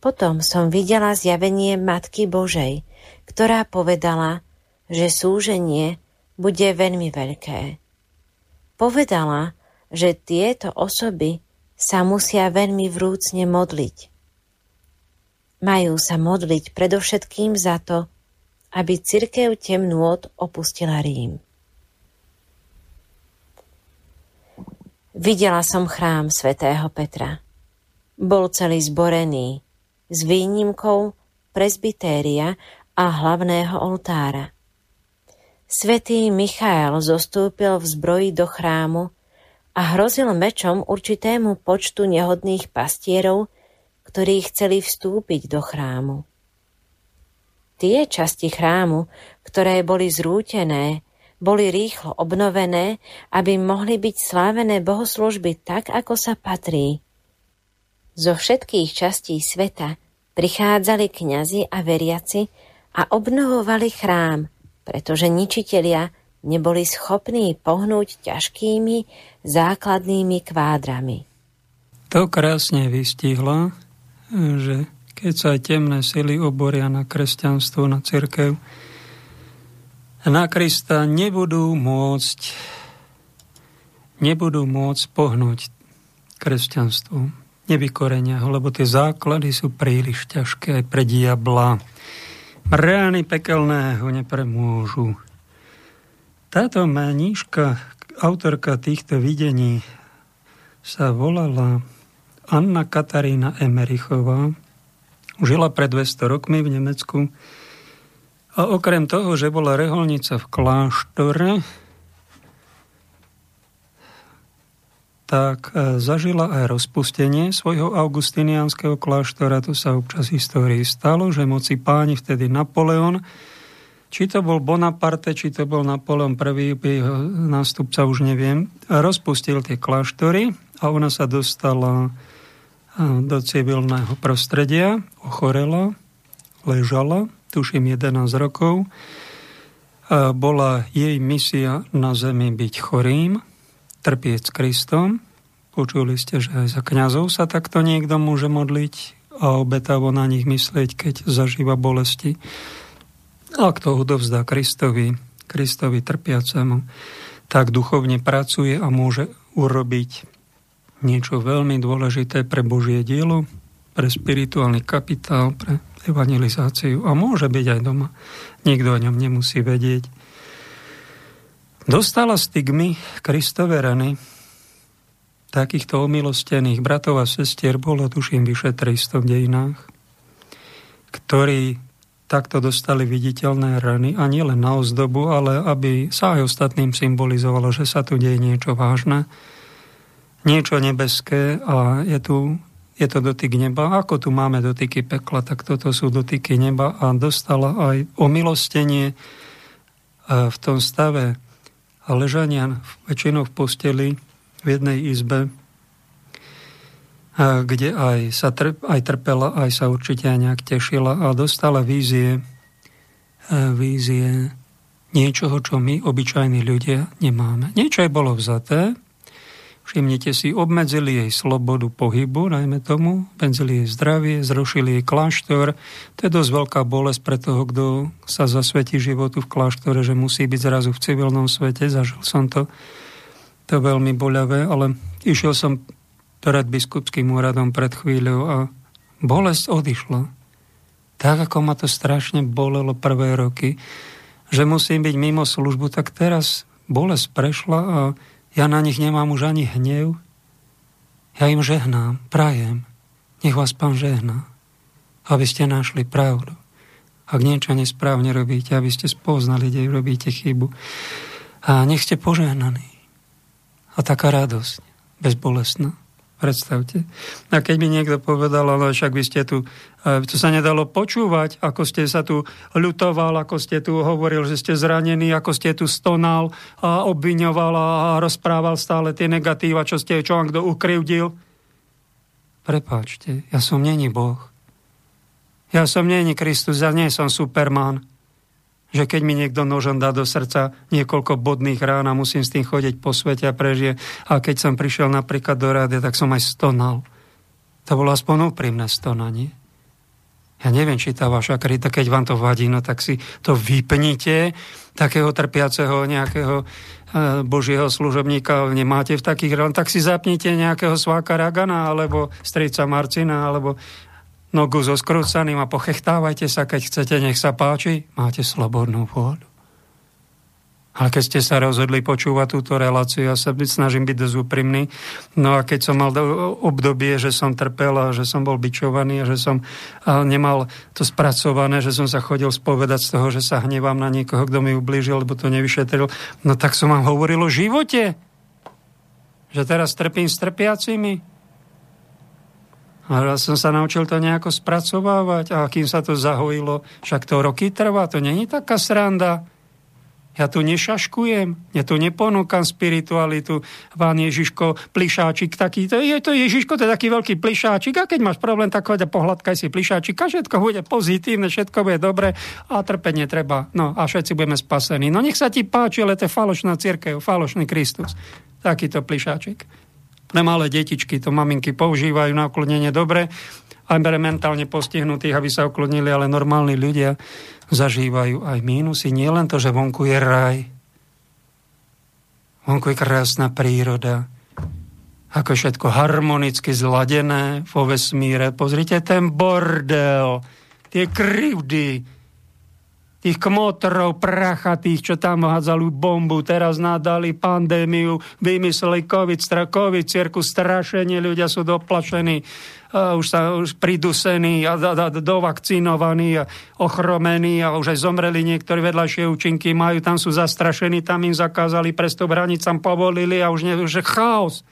Potom som videla zjavenie Matky Božej, ktorá povedala, že súženie bude veľmi veľké. Povedala, že tieto osoby sa musia veľmi vrúcne modliť. Majú sa modliť predovšetkým za to, aby cirkev temnôt opustila Rím. Videla som chrám svätého Petra. Bol celý zborený, s výnimkou presbytéria a hlavného oltára. Svetý Michael zostúpil v zbroji do chrámu a hrozil mečom určitému počtu nehodných pastierov, ktorí chceli vstúpiť do chrámu. Tie časti chrámu, ktoré boli zrútené, boli rýchlo obnovené, aby mohli byť slávené bohoslužby tak, ako sa patrí. Zo všetkých častí sveta prichádzali kňazi a veriaci a obnovovali chrám, pretože ničitelia neboli schopní pohnúť ťažkými základnými kvádrami. To krásne vystihla že keď sa temné sily oboria na kresťanstvo, na cirkev, na Krista nebudú môcť nebudú môcť pohnúť kresťanstvo. Nevykorenia ho, lebo tie základy sú príliš ťažké aj pre diabla. Rány pekelného nepremôžu. Táto mnížka, autorka týchto videní, sa volala Anna Katarína Emerichová žila pred 200 rokmi v Nemecku a okrem toho, že bola reholnica v kláštore, tak e, zažila aj rozpustenie svojho augustiniánskeho kláštora. To sa občas v histórii stalo, že moci páni vtedy Napoleon, či to bol Bonaparte, či to bol Napoleon I, jeho nástupca, už neviem, rozpustil tie kláštory a ona sa dostala do civilného prostredia, ochorela, ležala, tuším 11 rokov. Bola jej misia na zemi byť chorým, trpieť s Kristom. Počuli ste, že aj za kňazov sa takto niekto môže modliť a obetavo na nich myslieť, keď zažíva bolesti. A kto udovzdá Kristovi, Kristovi trpiacemu, tak duchovne pracuje a môže urobiť niečo veľmi dôležité pre Božie dielo, pre spirituálny kapitál, pre evangelizáciu a môže byť aj doma. Nikto o ňom nemusí vedieť. Dostala stigmy Kristove rany takýchto omilostených bratov a sestier bolo tuším vyše 300 v dejinách, ktorí takto dostali viditeľné rany a nielen na ozdobu, ale aby sa aj ostatným symbolizovalo, že sa tu deje niečo vážne niečo nebeské a je tu je to dotyk neba. Ako tu máme dotyky pekla, tak toto sú dotyky neba a dostala aj omilostenie e, v tom stave ležania väčšinou v posteli v jednej izbe, e, kde aj, sa trp, aj trpela, aj sa určite aj nejak tešila a dostala vízie, e, vízie niečoho, čo my, obyčajní ľudia, nemáme. Niečo aj bolo vzaté, Všimnite si, obmedzili jej slobodu pohybu, najmä tomu, obmedzili jej zdravie, zrušili jej kláštor. To je dosť veľká bolesť pre toho, kto sa zasvetí životu v kláštore, že musí byť zrazu v civilnom svete. Zažil som to. To veľmi boľavé, ale išiel som pred biskupským úradom pred chvíľou a bolesť odišla. Tak, ako ma to strašne bolelo prvé roky, že musím byť mimo službu, tak teraz bolesť prešla a ja na nich nemám už ani hnev. Ja im žehnám, prajem. Nech vás pán žehná, aby ste našli pravdu. Ak niečo nesprávne robíte, aby ste spoznali, kde robíte chybu. A nech ste požehnaní. A taká radosť, bezbolestná. Predstavte. A keď mi niekto povedal, ale však by ste tu, e, to sa nedalo počúvať, ako ste sa tu ľutoval, ako ste tu hovoril, že ste zranení, ako ste tu stonal a obviňoval a rozprával stále tie negatíva, čo ste, čo vám kto ukrivdil. Prepáčte, ja som není Boh. Ja som není Kristus, ja nie som Superman že keď mi niekto nožom dá do srdca niekoľko bodných rán a musím s tým chodiť po svete a prežije. A keď som prišiel napríklad do rádia, tak som aj stonal. To bolo aspoň úprimné stonanie. Ja neviem, či tá vaša krita, keď vám to vadí, no tak si to vypnite, takého trpiaceho nejakého e, božieho služobníka nemáte v takých, tak si zapnite nejakého sváka Ragana, alebo strica Marcina, alebo nogu so skrúcaným a pochechtávajte sa, keď chcete, nech sa páči, máte slobodnú vôľu. Ale keď ste sa rozhodli počúvať túto reláciu, ja sa snažím byť dosť úprimný. No a keď som mal obdobie, že som trpel a že som bol bičovaný a že som nemal to spracované, že som sa chodil spovedať z toho, že sa hnevám na niekoho, kto mi ublížil, lebo to nevyšetril, no tak som vám hovoril o živote. Že teraz trpím s trpiacimi a raz som sa naučil to nejako spracovávať a kým sa to zahojilo, však to roky trvá, to není taká sranda. Ja tu nešaškujem, ja tu neponúkam spiritualitu. Pán Ježiško, plišáčik taký, to je to Ježiško, to je taký veľký plišáčik a keď máš problém, tak hoď pohľadkaj si plišáčik a všetko bude pozitívne, všetko bude dobre a trpenie treba. No a všetci budeme spasení. No nech sa ti páči, ale to je falošná církev, falošný Kristus. Takýto plišáčik pre malé detičky to maminky používajú na uklonenie dobre, aj pre mentálne postihnutých, aby sa uklonili, ale normálni ľudia zažívajú aj mínusy. Nie len to, že vonku je raj, vonku je krásna príroda, ako všetko harmonicky zladené vo vesmíre. Pozrite ten bordel, tie krivdy, tých kmotrov prachatých, čo tam hádzali bombu, teraz nadali pandémiu, vymysleli COVID, stra, COVID, cirku, strašenie, ľudia sú doplašení, uh, už sa už pridusení a, a, a dovakcinovaní a ochromení a už aj zomreli niektorí vedľajšie účinky majú, tam sú zastrašení, tam im zakázali prestup hranicám, povolili a už nie, že chaos.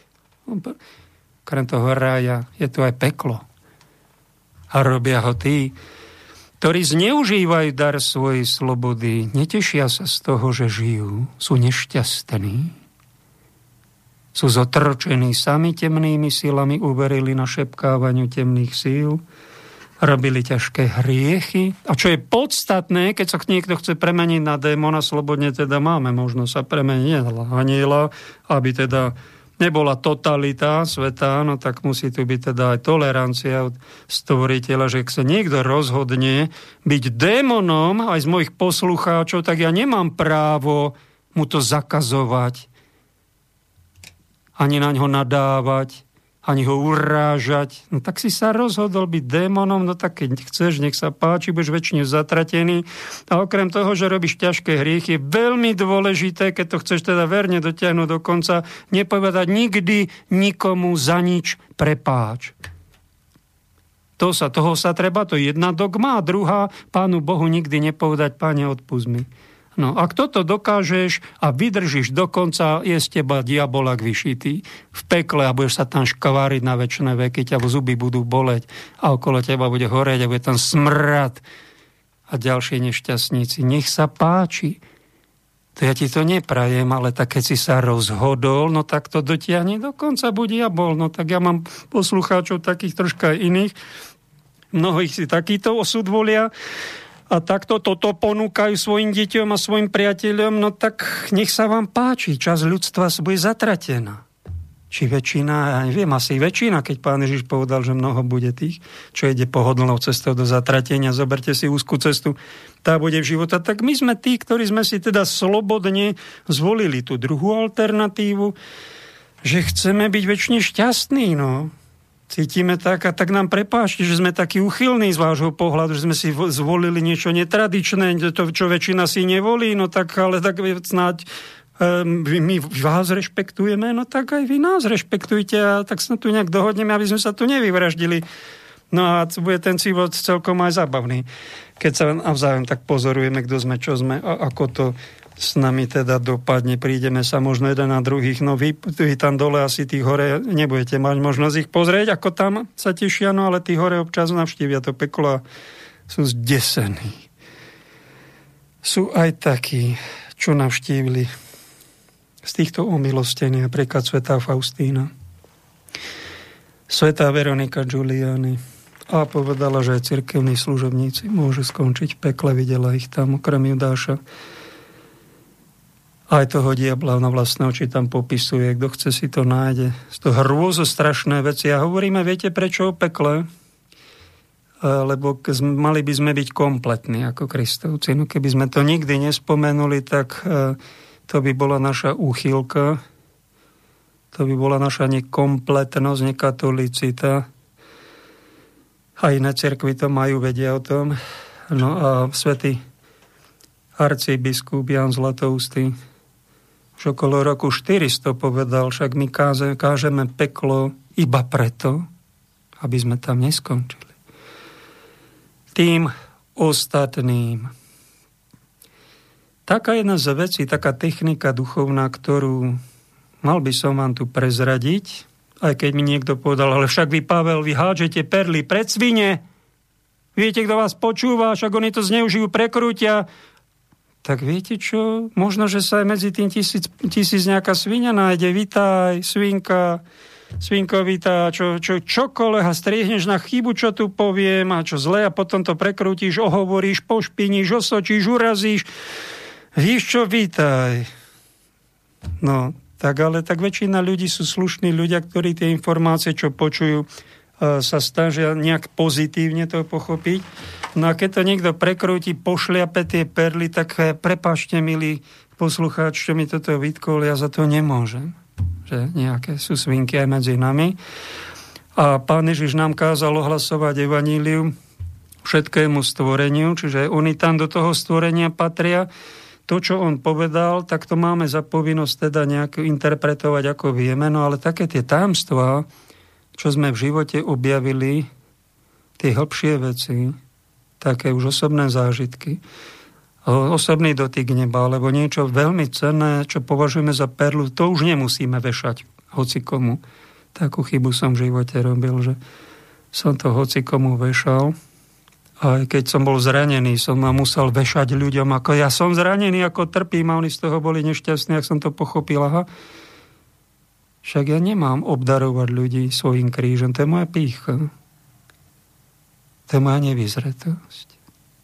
Krem toho rája je tu aj peklo. A robia ho tí, ktorí zneužívajú dar svojej slobody, netešia sa z toho, že žijú, sú nešťastní, sú zotročení sami temnými silami, uverili na šepkávaniu temných síl, robili ťažké hriechy. A čo je podstatné, keď sa niekto chce premeniť na démona, slobodne teda máme možnosť sa premeniť na aniela, aby teda nebola totalita sveta, no tak musí tu byť teda aj tolerancia od stvoriteľa, že ak sa niekto rozhodne byť démonom aj z mojich poslucháčov, tak ja nemám právo mu to zakazovať, ani na ňo nadávať, ani ho urážať. No tak si sa rozhodol byť démonom, no tak keď chceš, nech sa páči, budeš väčšine zatratený. A okrem toho, že robíš ťažké hriechy, je veľmi dôležité, keď to chceš teda verne dotiahnuť do konca, nepovedať nikdy nikomu za nič prepáč. To sa, toho sa treba, to jedna dogma a druhá, pánu Bohu nikdy nepovedať, páne, odpust mi. No ak toto dokážeš a vydržíš dokonca, je z teba diabolak vyšitý v pekle a budeš sa tam škváriť na väčšie veky, ťa zuby budú boleť a okolo teba bude horeť a bude tam smrad a ďalšie nešťastníci. Nech sa páči. To ja ti to neprajem, ale tak keď si sa rozhodol, no tak to dotiahne do konca, buď diabol. No tak ja mám poslucháčov takých troška iných, mnohých si takýto osud volia a takto toto ponúkajú svojim deťom a svojim priateľom, no tak nech sa vám páči, čas ľudstva bude zatratená. Či väčšina, ja neviem, asi väčšina, keď pán Ježiš povedal, že mnoho bude tých, čo ide pohodlnou cestou do zatratenia, zoberte si úzkú cestu, tá bude v života. Tak my sme tí, ktorí sme si teda slobodne zvolili tú druhú alternatívu, že chceme byť väčšine šťastní, no. Cítime tak a tak nám prepáčte, že sme takí uchylní z vášho pohľadu, že sme si zvolili niečo netradičné, to, čo väčšina si nevolí, no tak ale tak snáď my vás rešpektujeme, no tak aj vy nás rešpektujte a tak sa tu nejak dohodneme, aby sme sa tu nevyvraždili. No a bude ten cívod celkom aj zábavný, keď sa navzájom tak pozorujeme, kto sme, čo sme a ako to s nami teda dopadne. Prídeme sa možno jeden na druhých, no vy, vy tam dole asi tí hore nebudete mať možnosť ich pozrieť, ako tam sa tešia, no ale tí hore občas navštívia to peklo a sú zdesení. Sú aj takí, čo navštívili z týchto omilostení, napríklad Svetá Faustína, Svetá Veronika Giuliani, a povedala, že aj cirkevní služobníci môžu skončiť v pekle, videla ich tam okrem Judáša aj toho diabla na vlastné oči tam popisuje, kto chce si to nájde. Z toho hrôzo strašné veci. A hovoríme, viete prečo o pekle? E, lebo mali by sme byť kompletní ako Kristovci. No keby sme to nikdy nespomenuli, tak e, to by bola naša úchylka, to by bola naša nekompletnosť, nekatolicita. A iné cerkvy to majú, vedia o tom. No a svätý arcibiskup Jan Zlatoustý už okolo roku 400 povedal, však my káže, kážeme peklo iba preto, aby sme tam neskončili. Tým ostatným. Taká jedna z vecí, taká technika duchovná, ktorú mal by som vám tu prezradiť, aj keď mi niekto povedal, ale však vy, Pavel, vy hádžete perly pred svine, viete, kto vás počúva, však oni to zneužijú, prekrútia, tak viete čo? Možno, že sa aj medzi tým tisíc, tisíc nejaká svinia nájde. Vítaj, svinka, svinko, vítá, čo, čo, čokoľvek a striehneš na chybu, čo tu poviem a čo zle a potom to prekrútiš, ohovoríš, pošpiníš, osočíš, urazíš. Víš čo, vítaj. No, tak ale tak väčšina ľudí sú slušní ľudia, ktorí tie informácie, čo počujú, sa snažia nejak pozitívne to pochopiť. No a keď to niekto prekrúti, pošliape tie perly, tak eh, prepašte, milý poslucháč, čo mi toto vytkol, ja za to nemôžem. Že nejaké sú svinky aj medzi nami. A pán Ježiš nám kázal ohlasovať evaníliu všetkému stvoreniu, čiže oni tam do toho stvorenia patria. To, čo on povedal, tak to máme za povinnosť teda nejak interpretovať, ako vieme, no ale také tie tajomstvá, čo sme v živote objavili, tie hĺbšie veci, také už osobné zážitky, osobný dotyk neba, alebo niečo veľmi cenné, čo považujeme za perlu, to už nemusíme vešať hoci komu. Takú chybu som v živote robil, že som to hoci komu vešal. A keď som bol zranený, som ma musel vešať ľuďom, ako ja som zranený, ako trpím a oni z toho boli nešťastní, ak som to pochopil. Aha, však ja nemám obdarovať ľudí svojim krížom. To je moja pícha. To je moja nevyzretosť.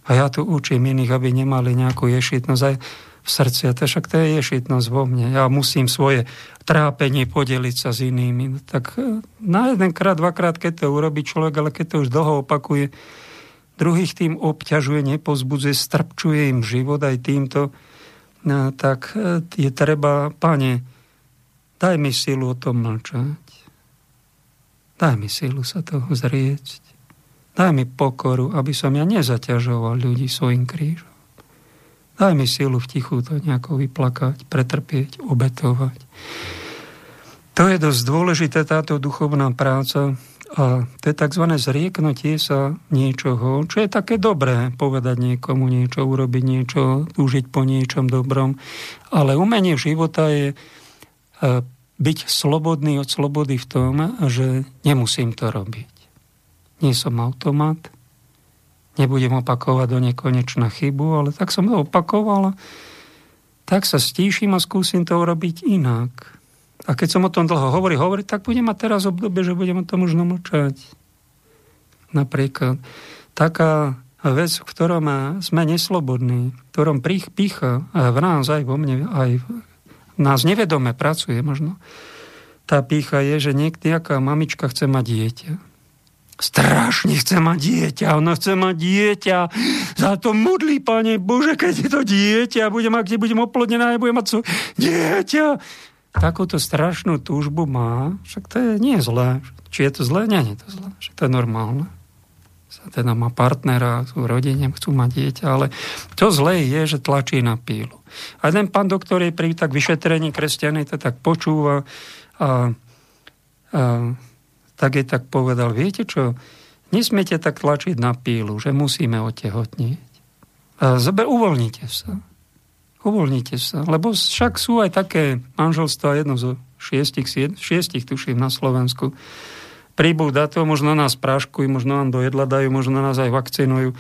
A ja tu učím iných, aby nemali nejakú ješitnosť aj v srdci. A to však to je ješitnosť vo mne. Ja musím svoje trápenie podeliť sa s inými. No tak e, na jedenkrát, dvakrát, keď to urobí človek, ale keď to už dlho opakuje, druhých tým obťažuje, nepozbudzuje, strpčuje im život aj týmto, no, tak e, je treba, pane, Daj mi silu o tom mlčať. Daj mi silu sa toho zrieť. Daj mi pokoru, aby som ja nezaťažoval ľudí svojim krížom. Daj mi silu v tichu to nejako vyplakať, pretrpieť, obetovať. To je dosť dôležité, táto duchovná práca, a to je tzv. zrieknutie sa niečoho, čo je také dobré, povedať niekomu niečo, urobiť niečo, túžiť po niečom dobrom. Ale umenie života je byť slobodný od slobody v tom, že nemusím to robiť. Nie som automat, nebudem opakovať do nekonečna chybu, ale tak som to opakoval, tak sa stíšim a skúsim to urobiť inak. A keď som o tom dlho hovorí, hovorí, tak budem mať teraz obdobie, že budem o tom možno mlčať. Napríklad taká vec, v ktorom sme neslobodní, v ktorom pícha v nás, aj vo mne, aj nás nevedome pracuje možno. Tá pícha je, že nejaká mamička chce mať dieťa. Strašne chce mať dieťa, ona chce mať dieťa. Za to modlí, pane Bože, keď je to dieťa, budem, ak budem oplodnená, budem mať so... dieťa. takúto strašnú túžbu má, však to je, nie je zlé. Či je to zlé? Nie, nie je to zlé. Že to je normálne. Teda má partnera, sú rodine, chcú mať dieťa, ale to zlé je, že tlačí na pílu. A ten pán doktor je pri tak vyšetrení kresťanej to tak počúva a, a tak je tak povedal, viete čo, nesmiete tak tlačiť na pílu, že musíme otehotnieť. A zober, uvoľnite sa. Uvoľnite sa, lebo však sú aj také manželstva, jedno zo šiestich, šiestich tuším na Slovensku, pribúda to, možno nás práškujú, možno nám do jedla dajú, možno nás aj vakcinujú.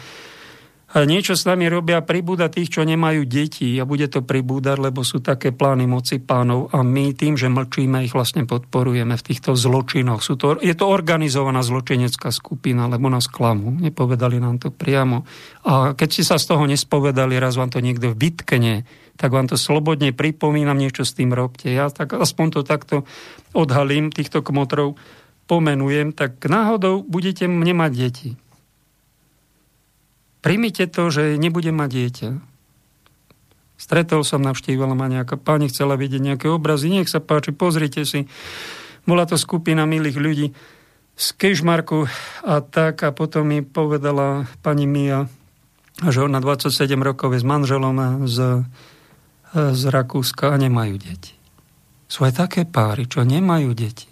A niečo s nami robia, pribúda tých, čo nemajú deti a bude to pribúdať, lebo sú také plány moci pánov a my tým, že mlčíme, ich vlastne podporujeme v týchto zločinoch. Sú to, je to organizovaná zločinecká skupina, lebo nás klamú. Nepovedali nám to priamo. A keď si sa z toho nespovedali, raz vám to niekto vytkne, tak vám to slobodne pripomínam, niečo s tým robte. Ja tak aspoň to takto odhalím, týchto kmotrov pomenujem, tak náhodou budete nemať deti Primite to, že nebudem mať dieťa. Stretol som, navštívala ma nejaká pani, chcela vidieť nejaké obrazy, nech sa páči, pozrite si. Bola to skupina milých ľudí z Kešmarku a tak a potom mi povedala pani Mia, že ona 27 rokov je s manželom z, z Rakúska a nemajú deti. Sú aj také páry, čo nemajú deti.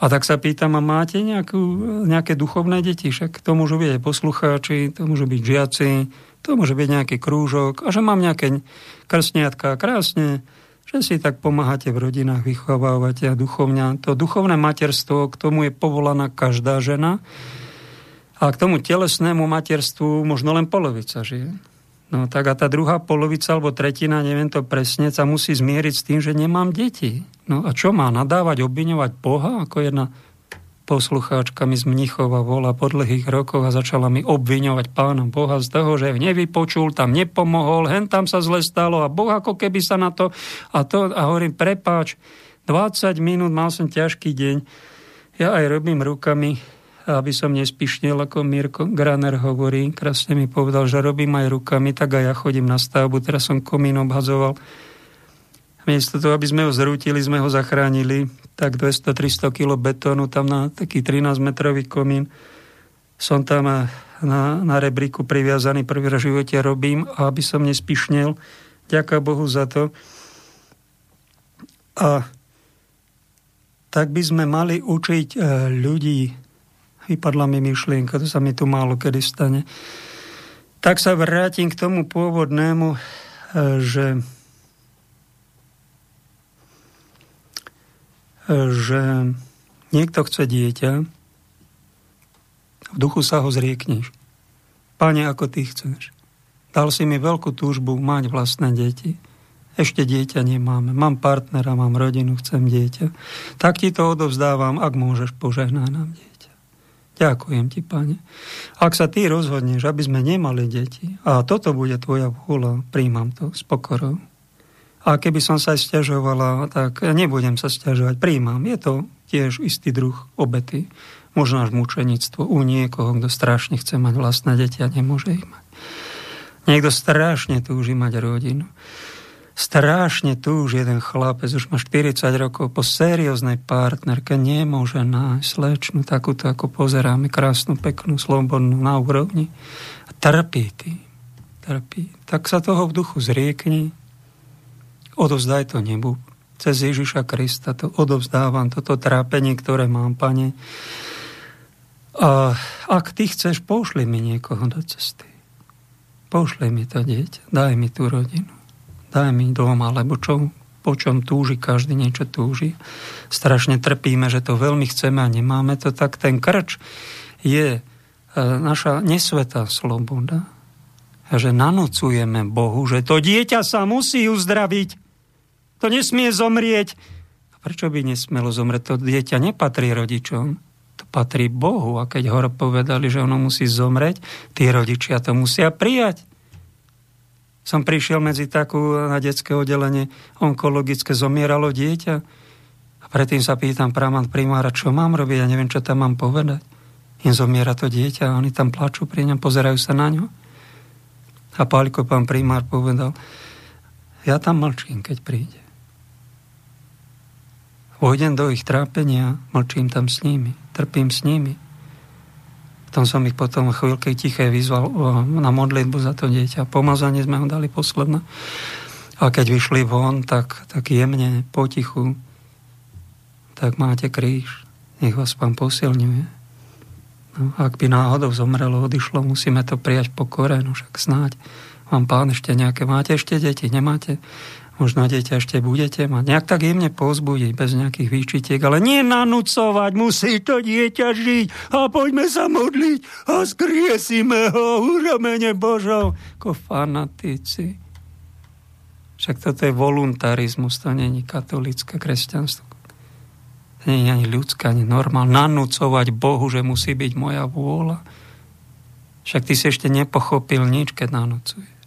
A tak sa pýtam, a máte nejakú, nejaké duchovné deti? Však to môžu byť aj poslucháči, to môžu byť žiaci, to môže byť nejaký krúžok a že mám nejaké krstniatka krásne, že si tak pomáhate v rodinách, vychovávate a duchovňa. To duchovné materstvo, k tomu je povolaná každá žena a k tomu telesnému materstvu možno len polovica žije. No tak a tá druhá polovica alebo tretina, neviem to presne, sa musí zmieriť s tým, že nemám deti. No a čo má nadávať, obviňovať Boha, ako jedna poslucháčka mi z Mnichova bola po dlhých rokoch a začala mi obviňovať pána Boha z toho, že nevypočul, tam nepomohol, hen tam sa zle stalo a Boh ako keby sa na to a to a hovorím, prepáč, 20 minút mal som ťažký deň, ja aj robím rukami, aby som nespišnil, ako Mirko Graner hovorí, krásne mi povedal, že robím aj rukami, tak aj ja chodím na stavbu, teraz som komín obhazoval Miesto toho, aby sme ho zrútili, sme ho zachránili, tak 200-300 kg betónu tam na taký 13-metrový komín. Som tam na, na rebríku priviazaný, prvý raz v živote robím, a aby som nespišnil. Ďaká Bohu za to. A tak by sme mali učiť e, ľudí, vypadla mi myšlienka, to sa mi tu málo kedy stane, tak sa vrátim k tomu pôvodnému, e, že že niekto chce dieťa, v duchu sa ho zriekneš. Pane, ako ty chceš. Dal si mi veľkú túžbu mať vlastné deti. Ešte dieťa nemáme. Mám partnera, mám rodinu, chcem dieťa. Tak ti to odovzdávam, ak môžeš, požehnať nám dieťa. Ďakujem ti, pane. Ak sa ty rozhodneš, aby sme nemali deti, a toto bude tvoja vôľa, príjmam to s pokorou. A keby som sa stiažovala, tak nebudem sa stiažovať. Príjmam. Je to tiež istý druh obety. Možno až mučenictvo u niekoho, kto strašne chce mať vlastné deti a nemôže ich mať. Niekto strašne túži mať rodinu. Strašne túži jeden chlapec, už má 40 rokov, po serióznej partnerke nemôže nájsť slečnu, takúto ako pozeráme, krásnu, peknú, slobodnú, na úrovni. A trpí tým. Trpí. Tak sa toho v duchu zriekni, odovzdaj to nebu. Cez Ježiša Krista to odovzdávam, toto trápenie, ktoré mám, pane. A ak ty chceš, pošli mi niekoho do cesty. Pošli mi to dieťa, daj mi tú rodinu, daj mi dom, alebo čo, po čom túži, každý niečo túži. Strašne trpíme, že to veľmi chceme a nemáme to, tak ten krč je e, naša nesvetá sloboda. Že nanocujeme Bohu, že to dieťa sa musí uzdraviť. To nesmie zomrieť. A prečo by nesmelo zomrieť? To dieťa nepatrí rodičom. To patrí Bohu. A keď hore povedali, že ono musí zomrieť, tí rodičia to musia prijať. Som prišiel medzi takú na detské oddelenie onkologické, zomieralo dieťa. A predtým sa pýtam praman primára, čo mám robiť, ja neviem, čo tam mám povedať. Im zomiera to dieťa a oni tam plačú pri ňom, pozerajú sa na ňo. A Pálko, pán primár, povedal, ja tam mlčím, keď príde. Vojdem do ich trápenia, mlčím tam s nimi, trpím s nimi. Potom som ich potom chvíľke tiché vyzval na modlitbu za to dieťa. Pomazanie sme ho dali posledné. A keď vyšli von, tak, tak jemne, potichu, tak máte kríž. Nech vás pán posilňuje. No, ak by náhodou zomrelo, odišlo, musíme to prijať po korenu, však snáď vám pán ešte nejaké, máte ešte deti, nemáte? Možno dieťa ešte budete mať. Nejak tak jemne pozbudiť, bez nejakých výčitiek, ale nie nanúcovať, musí to dieťa žiť a poďme sa modliť a skriesime ho už mene Božov, ako fanatici. Však toto je voluntarizmus, to není katolické kresťanstvo. To nie je ani ľudské, ani normál. Nanúcovať Bohu, že musí byť moja vôľa. Však ty si ešte nepochopil nič, keď nanúcuješ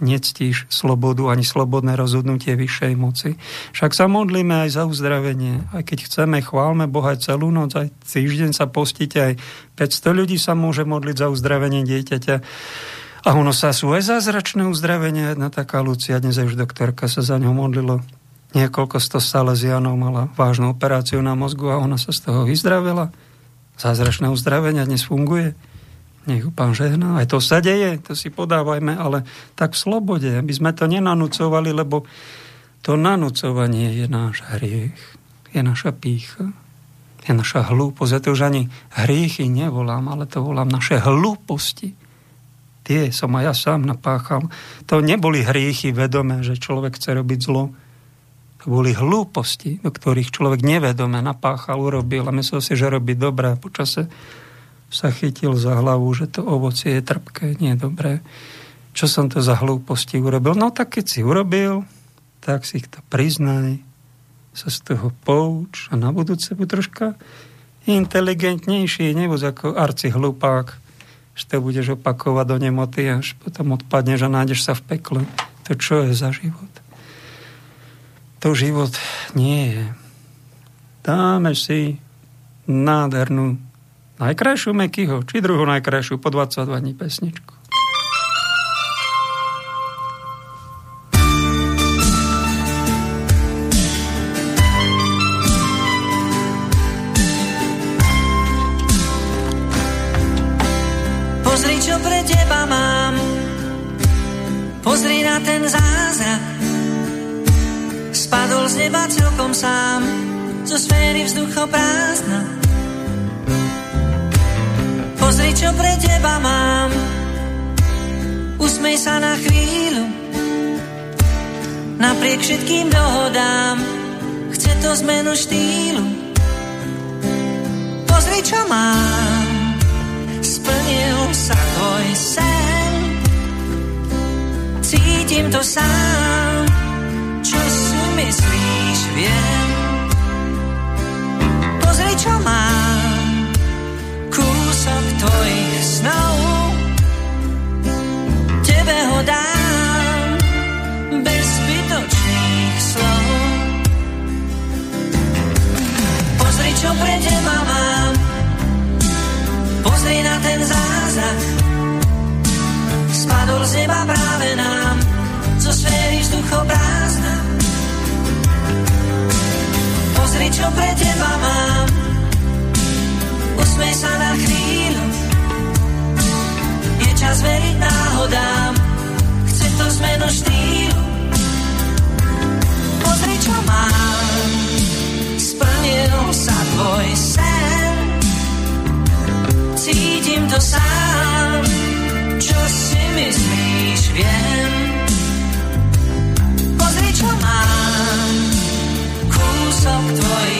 nectíš slobodu ani slobodné rozhodnutie vyššej moci. Však sa modlíme aj za uzdravenie. Aj keď chceme, chválme Boha aj celú noc, aj týždeň sa postite, aj 500 ľudí sa môže modliť za uzdravenie dieťaťa. A ono sa sú aj zázračné uzdravenie. Jedna taká Lucia, dnes už doktorka sa za ňou modlilo. Niekoľko sto salesianov mala vážnu operáciu na mozgu a ona sa z toho vyzdravila. Zázračné uzdravenie dnes funguje. Nech pán žehná. Aj to sa deje, to si podávajme, ale tak v slobode, aby sme to nenanúcovali, lebo to nanúcovanie je náš hriech, je naša pícha, je naša hlúposť. Ja to už ani hriechy nevolám, ale to volám naše hlúposti. Tie som aj ja sám napáchal. To neboli hriechy vedomé, že človek chce robiť zlo. To boli hlúposti, do ktorých človek nevedome napáchal, urobil a myslel si, že robí dobré. Počase sa chytil za hlavu, že to ovocie je trpké, nie dobré. Čo som to za hlúposti urobil? No tak keď si urobil, tak si to priznaj, sa z toho pouč a na budúce buď troška inteligentnejší, nebuď ako arci hlupák, že to budeš opakovať do nemoty, až potom odpadneš a nájdeš sa v pekle. To čo je za život? To život nie je. Dáme si nádhernú Najkrajšiu Mekyho, či druhú najkrajšiu po 22 dní pesničku. Pozri, čo mám, pozri na ten zázrak. Spadol z neba celkom sám, zo sféry vzduchoprázdna Pozri, čo pre teba mám. Usmej sa na chvíľu. Napriek všetkým dohodám, chce to zmenu štýlu. Pozri, čo mám. Splnil sa tvoj sen. Cítim to sám. Čo si myslíš, viem. Pozri, čo mám čo pre teba mám, pozri na ten zázrak. Spadol z neba práve nám, zo sféry vzduchoprázdna. Pozri, čo pre teba mám, usmej sa na chvíľu. Je čas veriť náhodám, chce to zmenu štýlu. Pozri, čo mám, splnil tvoj sen. Cítim to sám, čo si myslíš, viem. Pozri, čo mám, kúsok tvojich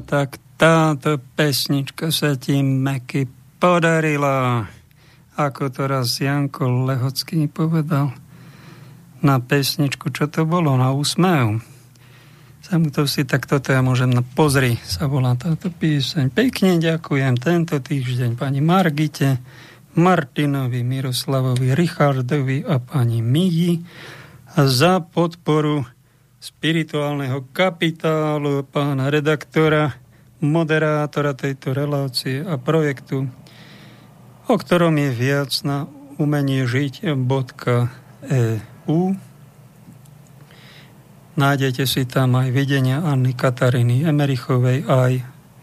No tak táto pesnička sa ti Meky podarila. Ako to raz Janko Lehocký povedal na pesničku, čo to bolo, na úsmev. Sam to si, tak toto ja môžem, na pozri, sa volá táto píseň. Pekne ďakujem tento týždeň pani Margite, Martinovi, Miroslavovi, Richardovi a pani Migi za podporu spirituálneho kapitálu pána redaktora moderátora tejto relácie a projektu, o ktorom je viac na umenie žiť.eu. Nájdete si tam aj videnia Anny Katariny Emerichovej, aj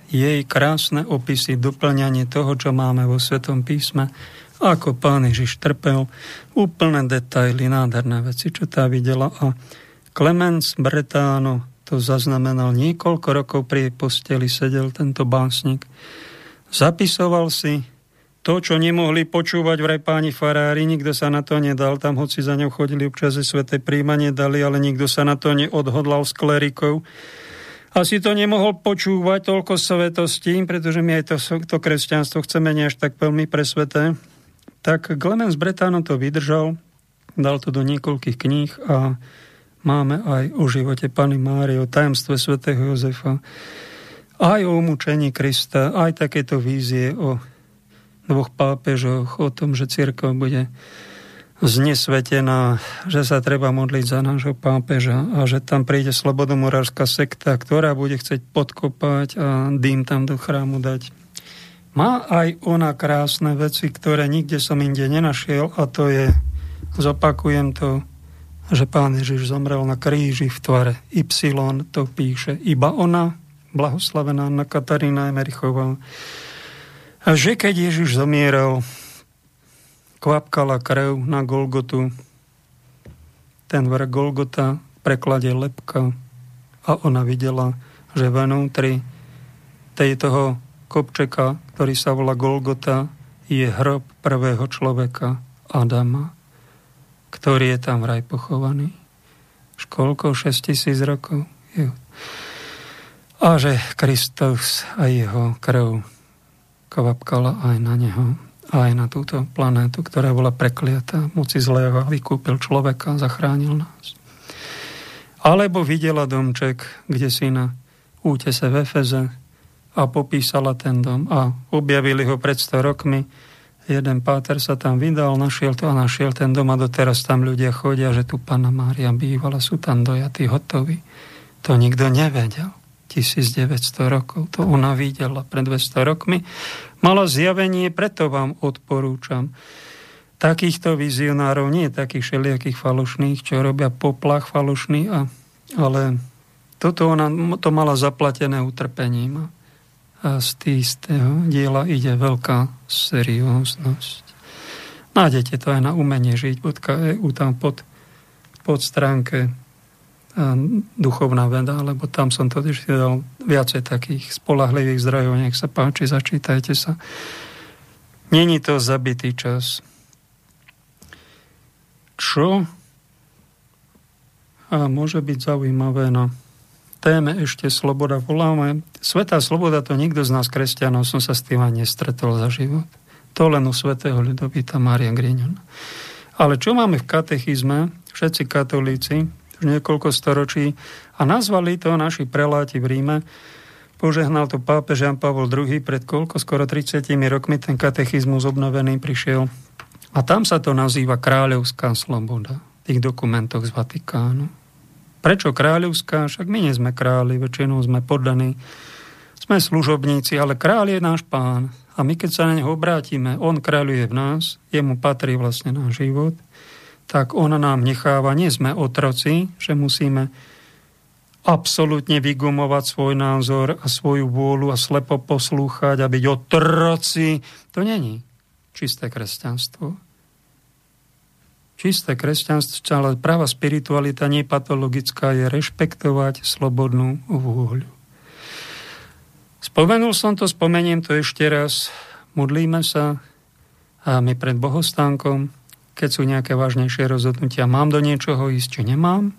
jej krásne opisy, doplňanie toho, čo máme vo Svetom písme, ako pán Ježiš trpel, úplné detaily, nádherné veci, čo tá videla. A Clemens Bretáno, to zaznamenal niekoľko rokov pri posteli, sedel tento básnik. Zapisoval si to, čo nemohli počúvať vraj páni farári, nikto sa na to nedal, tam hoci za ňou chodili občas sveté príjmanie dali, ale nikto sa na to neodhodlal s klerikov. Asi to nemohol počúvať toľko svetostí, pretože my aj to, to kresťanstvo chceme nie až tak veľmi presveté. Tak Clemens Bretano to vydržal, dal to do niekoľkých kníh a máme aj o živote Pany Márie, o tajomstve svätého Jozefa, aj o umúčení Krista, aj takéto vízie o dvoch pápežoch, o tom, že církev bude znesvetená, že sa treba modliť za nášho pápeža a že tam príde slobodomorárska sekta, ktorá bude chcieť podkopať a dým tam do chrámu dať. Má aj ona krásne veci, ktoré nikde som inde nenašiel a to je, zopakujem to, že pán Ježiš zomrel na kríži v tvare Y, to píše iba ona, blahoslavená Anna Katarína Emerichová. Že keď Ježiš zomieral, kvapkala krev na Golgotu, ten vrch Golgota preklade lepka a ona videla, že vnútri toho kopčeka, ktorý sa volá Golgota, je hrob prvého človeka Adama ktorý je tam vraj pochovaný. Školkou 6 tisíc rokov. Jo. A že Kristus a jeho krv kvapkala aj na neho, aj na túto planétu, ktorá bola prekliatá moci zlého vykúpil človeka zachránil nás. Alebo videla domček, kde si na útese v Efeze a popísala ten dom a objavili ho pred 100 rokmi jeden páter sa tam vydal, našiel to a našiel ten dom a doteraz tam ľudia chodia, že tu Pana Mária bývala, sú tam dojatí, hotoví. To nikto nevedel. 1900 rokov, to ona videla pred 200 rokmi. Mala zjavenie, preto vám odporúčam. Takýchto vizionárov, nie takých všelijakých falošných, čo robia poplach falošný, a, ale toto ona to mala zaplatené utrpením a z istého diela ide veľká serióznosť. Nájdete to aj na umenie žiť.eu tam pod, pod stránke duchovná veda, lebo tam som to ešte dal viacej takých spolahlivých zdrojov, nech sa páči, začítajte sa. Není to zabitý čas. Čo a môže byť zaujímavé, no téme ešte sloboda voláme. Svetá sloboda to nikto z nás kresťanov som sa s tým ani nestretol za život. To len u svetého ľudovita Mária Griňona. Ale čo máme v katechizme, všetci katolíci, už niekoľko storočí, a nazvali to naši preláti v Ríme, požehnal to pápež Jan Pavol II pred koľko, skoro 30 rokmi ten katechizmus obnovený prišiel. A tam sa to nazýva kráľovská sloboda v tých dokumentoch z Vatikánu. Prečo kráľovská? Však my nie sme králi, väčšinou sme poddaní. Sme služobníci, ale kráľ je náš pán. A my keď sa na neho obrátime, on kráľuje v nás, jemu patrí vlastne náš život, tak on nám necháva, nie sme otroci, že musíme absolútne vygumovať svoj názor a svoju vôľu a slepo poslúchať a byť otroci. To není čisté kresťanstvo čisté kresťanstvo, ale práva spiritualita nie patologická, je rešpektovať slobodnú vôľu. Spomenul som to, spomeniem to ešte raz. Modlíme sa a my pred bohostánkom, keď sú nejaké vážnejšie rozhodnutia, mám do niečoho ísť, či nemám.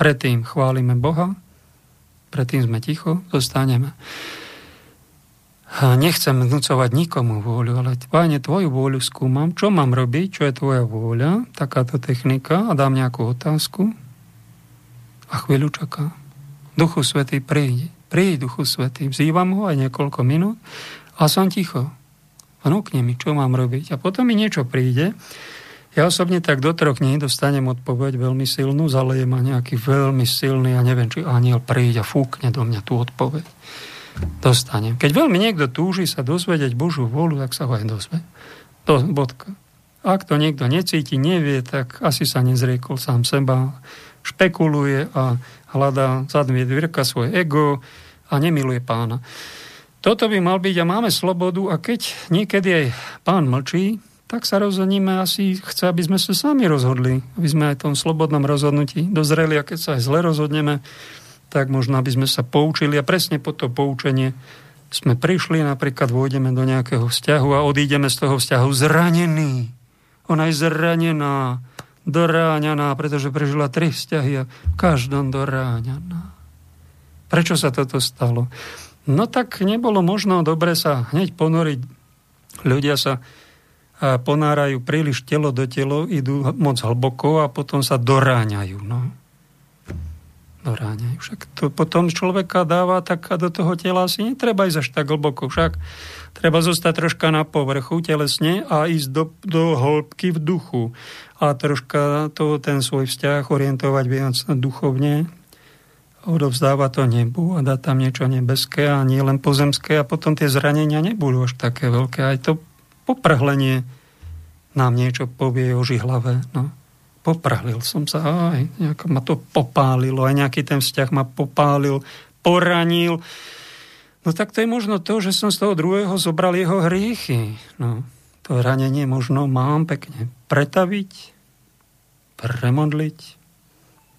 Predtým chválime Boha predtým sme ticho, zostaneme. Nechcem vnúcovať nikomu vôľu, ale páne, tvoju vôľu skúmam, čo mám robiť, čo je tvoja vôľa, takáto technika a dám nejakú otázku a chvíľu čakám. Duchu Svetý príde. Príď, Duchu Svetý. Vzývam ho aj niekoľko minút a som ticho. Vnúkne mi, čo mám robiť. A potom mi niečo príde. Ja osobne tak do troch dní dostanem odpoveď veľmi silnú, zaleje ma nejaký veľmi silný, ja neviem, či aniel príde a fúkne do mňa tú odpoveď dostanem. Keď veľmi niekto túži sa dozvedieť Božú vôľu, tak sa ho aj dozve. To bodka. Ak to niekto necíti, nevie, tak asi sa nezriekol sám seba, špekuluje a hľadá zadmie dvierka svoje ego a nemiluje pána. Toto by mal byť a máme slobodu a keď niekedy aj pán mlčí, tak sa rozhodníme, asi chce, aby sme sa sami rozhodli, aby sme aj v tom slobodnom rozhodnutí dozreli a keď sa aj zle rozhodneme, tak možno aby sme sa poučili a presne po to poučenie sme prišli, napríklad vôjdeme do nejakého vzťahu a odídeme z toho vzťahu zranený. Ona je zranená, doráňaná, pretože prežila tri vzťahy a v každom doráňaná. Prečo sa toto stalo? No tak nebolo možno dobre sa hneď ponoriť. Ľudia sa ponárajú príliš telo do telo, idú moc hlboko a potom sa doráňajú. No do ráne. Však to potom človeka dáva tak a do toho tela asi netreba ísť až tak hlboko. Však treba zostať troška na povrchu telesne a ísť do, do hĺbky v duchu. A troška to, ten svoj vzťah orientovať viac duchovne, odovzdáva to nebu a dá tam niečo nebeské a nie len pozemské a potom tie zranenia nebudú až také veľké. Aj to poprhlenie nám niečo povie o žihlave. No poprahlil som sa, aj nejako ma to popálilo, aj nejaký ten vzťah ma popálil, poranil. No tak to je možno to, že som z toho druhého zobral jeho hriechy. No, to ranenie možno mám pekne pretaviť, premodliť,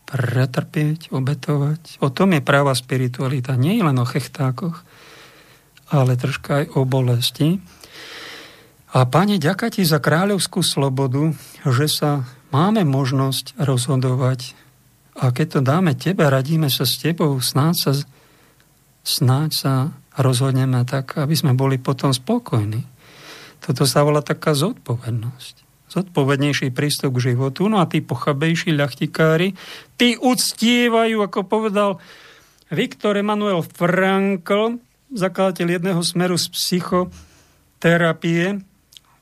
pretrpieť, obetovať. O tom je práva spiritualita. Nie je len o chechtákoch, ale troška aj o bolesti. A Pane, ďaká ti za kráľovskú slobodu, že sa máme možnosť rozhodovať. A keď to dáme tebe, radíme sa s tebou, snáď sa, snáď sa rozhodneme tak, aby sme boli potom spokojní. Toto sa volá taká zodpovednosť. Zodpovednejší prístup k životu. No a tí pochabejší ľachtikári, tí uctievajú, ako povedal Viktor Emanuel Frankl, zakladateľ jedného smeru z psychoterapie,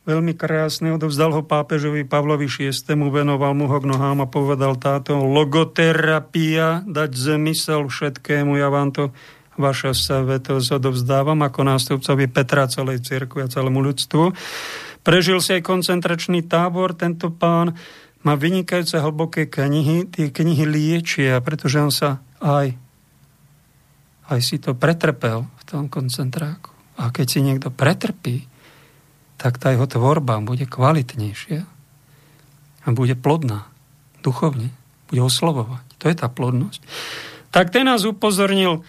veľmi krásne, odovzdal ho pápežovi Pavlovi VI, venoval mu ho k nohám a povedal táto logoterapia, dať zemysel všetkému, ja vám to vaša svetosť odovzdávam ako nástupcovi Petra celej cirkvi a celému ľudstvu. Prežil si aj koncentračný tábor, tento pán má vynikajúce hlboké knihy, tie knihy liečia, pretože on sa aj, aj si to pretrpel v tom koncentráku. A keď si niekto pretrpí, tak tá jeho tvorba bude kvalitnejšia a bude plodná duchovne, bude oslovovať. To je tá plodnosť. Tak ten nás upozornil,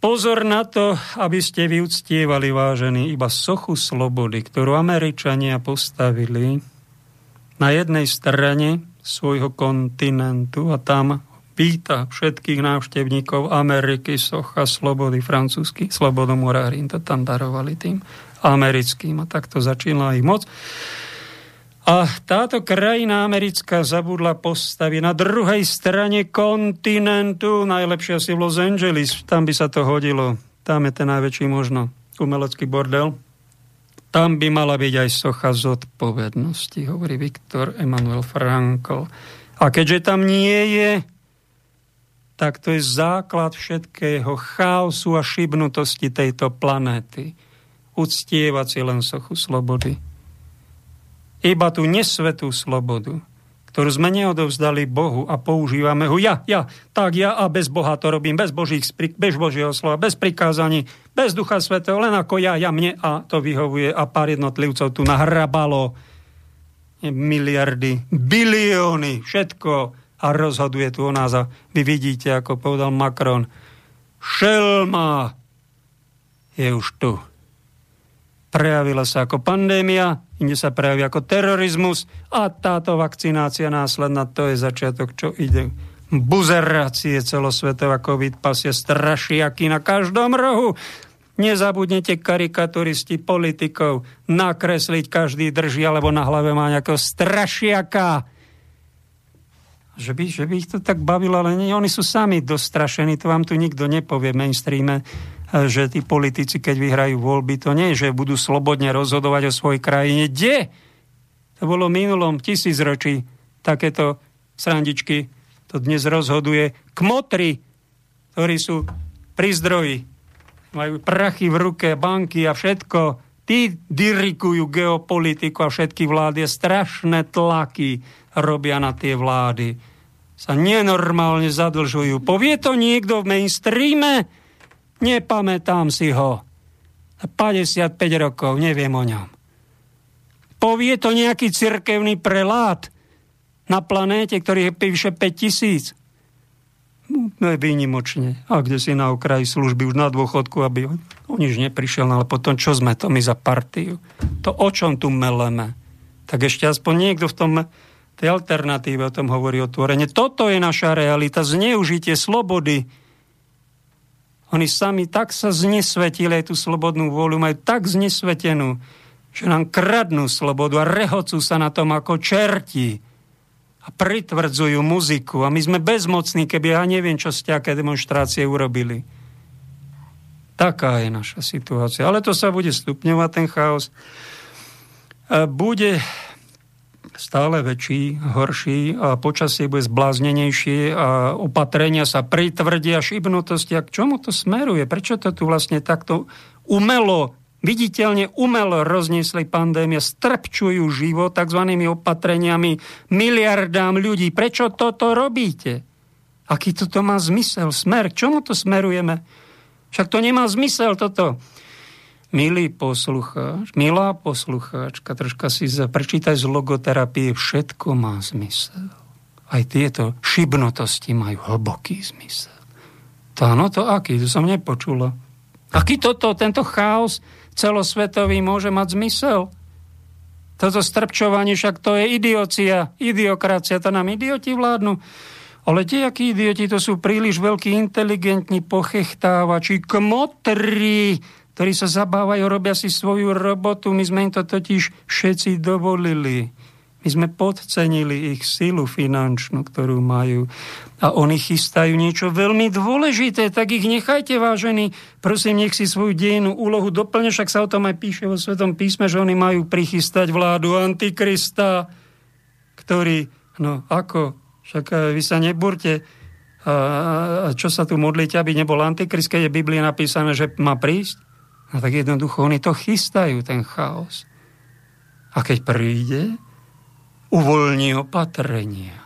pozor na to, aby ste vyuctievali vážení iba sochu slobody, ktorú Američania postavili na jednej strane svojho kontinentu a tam pýta všetkých návštevníkov Ameriky, socha slobody, francúzsky, slobodomurári to tam darovali tým americkým. A takto začínala ich moc. A táto krajina americká zabudla postaviť na druhej strane kontinentu, najlepšie asi v Los Angeles, tam by sa to hodilo. Tam je ten najväčší možno umelecký bordel. Tam by mala byť aj socha zodpovednosti, hovorí Viktor Emanuel Frankl. A keďže tam nie je, tak to je základ všetkého chaosu a šibnutosti tejto planéty uctievať si len sochu slobody. Iba tú nesvetú slobodu, ktorú sme neodovzdali Bohu a používame ho ja, ja, tak ja a bez Boha to robím, bez, Božích, bez Božieho slova, bez prikázaní, bez Ducha Svetého, len ako ja, ja mne a to vyhovuje a pár jednotlivcov tu nahrabalo. Miliardy, bilióny, všetko. A rozhoduje tu o nás a vy vidíte, ako povedal Macron, šelma je už tu prejavila sa ako pandémia, inde sa prejaví ako terorizmus a táto vakcinácia následná, to je začiatok, čo ide buzerácie celosvetová covid pasie strašiaky na každom rohu. Nezabudnete karikaturisti politikov nakresliť každý drží alebo na hlave má nejakého strašiaka. Že by, že by ich to tak bavilo, ale nie, oni sú sami dostrašení, to vám tu nikto nepovie v mainstreame, že tí politici, keď vyhrajú voľby, to nie že budú slobodne rozhodovať o svojej krajine. Kde? To bolo minulom tisícročí takéto srandičky. To dnes rozhoduje kmotri, ktorí sú pri zdroji. Majú prachy v ruke, banky a všetko. Tí dirikujú geopolitiku a všetky vlády. Strašné tlaky robia na tie vlády. Sa nenormálne zadlžujú. Povie to niekto v mainstreame? Nepamätám si ho. 55 rokov, neviem o ňom. Povie to nejaký cirkevný prelát na planéte, ktorý je píše 5000. No je výnimočne. A kde si na okraji služby už na dôchodku, aby on nič neprišiel, no ale potom čo sme to my za partiu? To o čom tu meleme? Tak ešte aspoň niekto v tom tej alternatíve o tom hovorí otvorene. Toto je naša realita, zneužitie slobody. Oni sami tak sa znesvetili aj tú slobodnú vôľu, majú tak znesvetenú, že nám kradnú slobodu a rehocú sa na tom ako čerti a pritvrdzujú muziku a my sme bezmocní, keby ja neviem, čo ste aké demonstrácie urobili. Taká je naša situácia. Ale to sa bude stupňovať, ten chaos. Bude stále väčší, horší a počasie bude zbláznenejšie a opatrenia sa pritvrdia, šibnutosti. A k čomu to smeruje? Prečo to tu vlastne takto umelo viditeľne umelo rozniesli pandémia, strpčujú život tzv. opatreniami miliardám ľudí. Prečo toto robíte? Aký toto má zmysel, smer? K čomu to smerujeme? Však to nemá zmysel toto. Milý poslucháč, milá poslucháčka, troška si prečítaj z logoterapie, všetko má zmysel. Aj tieto šibnotosti majú hlboký zmysel. To áno, to aký? To som nepočula. Aký toto, tento chaos celosvetový môže mať zmysel. Toto strpčovanie, však to je idiocia, idiokracia, to nám idioti vládnu. Ale tie, akí idioti, to sú príliš veľkí, inteligentní pochechtávači, kmotri, ktorí sa zabávajú, robia si svoju robotu. My sme im to totiž všetci dovolili. My sme podcenili ich silu finančnú, ktorú majú. A oni chystajú niečo veľmi dôležité, tak ich nechajte, vážení. Prosím, nech si svoju dejnú úlohu doplne, však sa o tom aj píše vo Svetom písme, že oni majú prichystať vládu Antikrista, ktorý, no ako, však eh, vy sa neburte, a, a čo sa tu modlíte, aby nebol Antikrist, keď je Biblii napísané, že má prísť? No tak jednoducho, oni to chystajú, ten chaos. A keď príde, uvoľní opatrenia.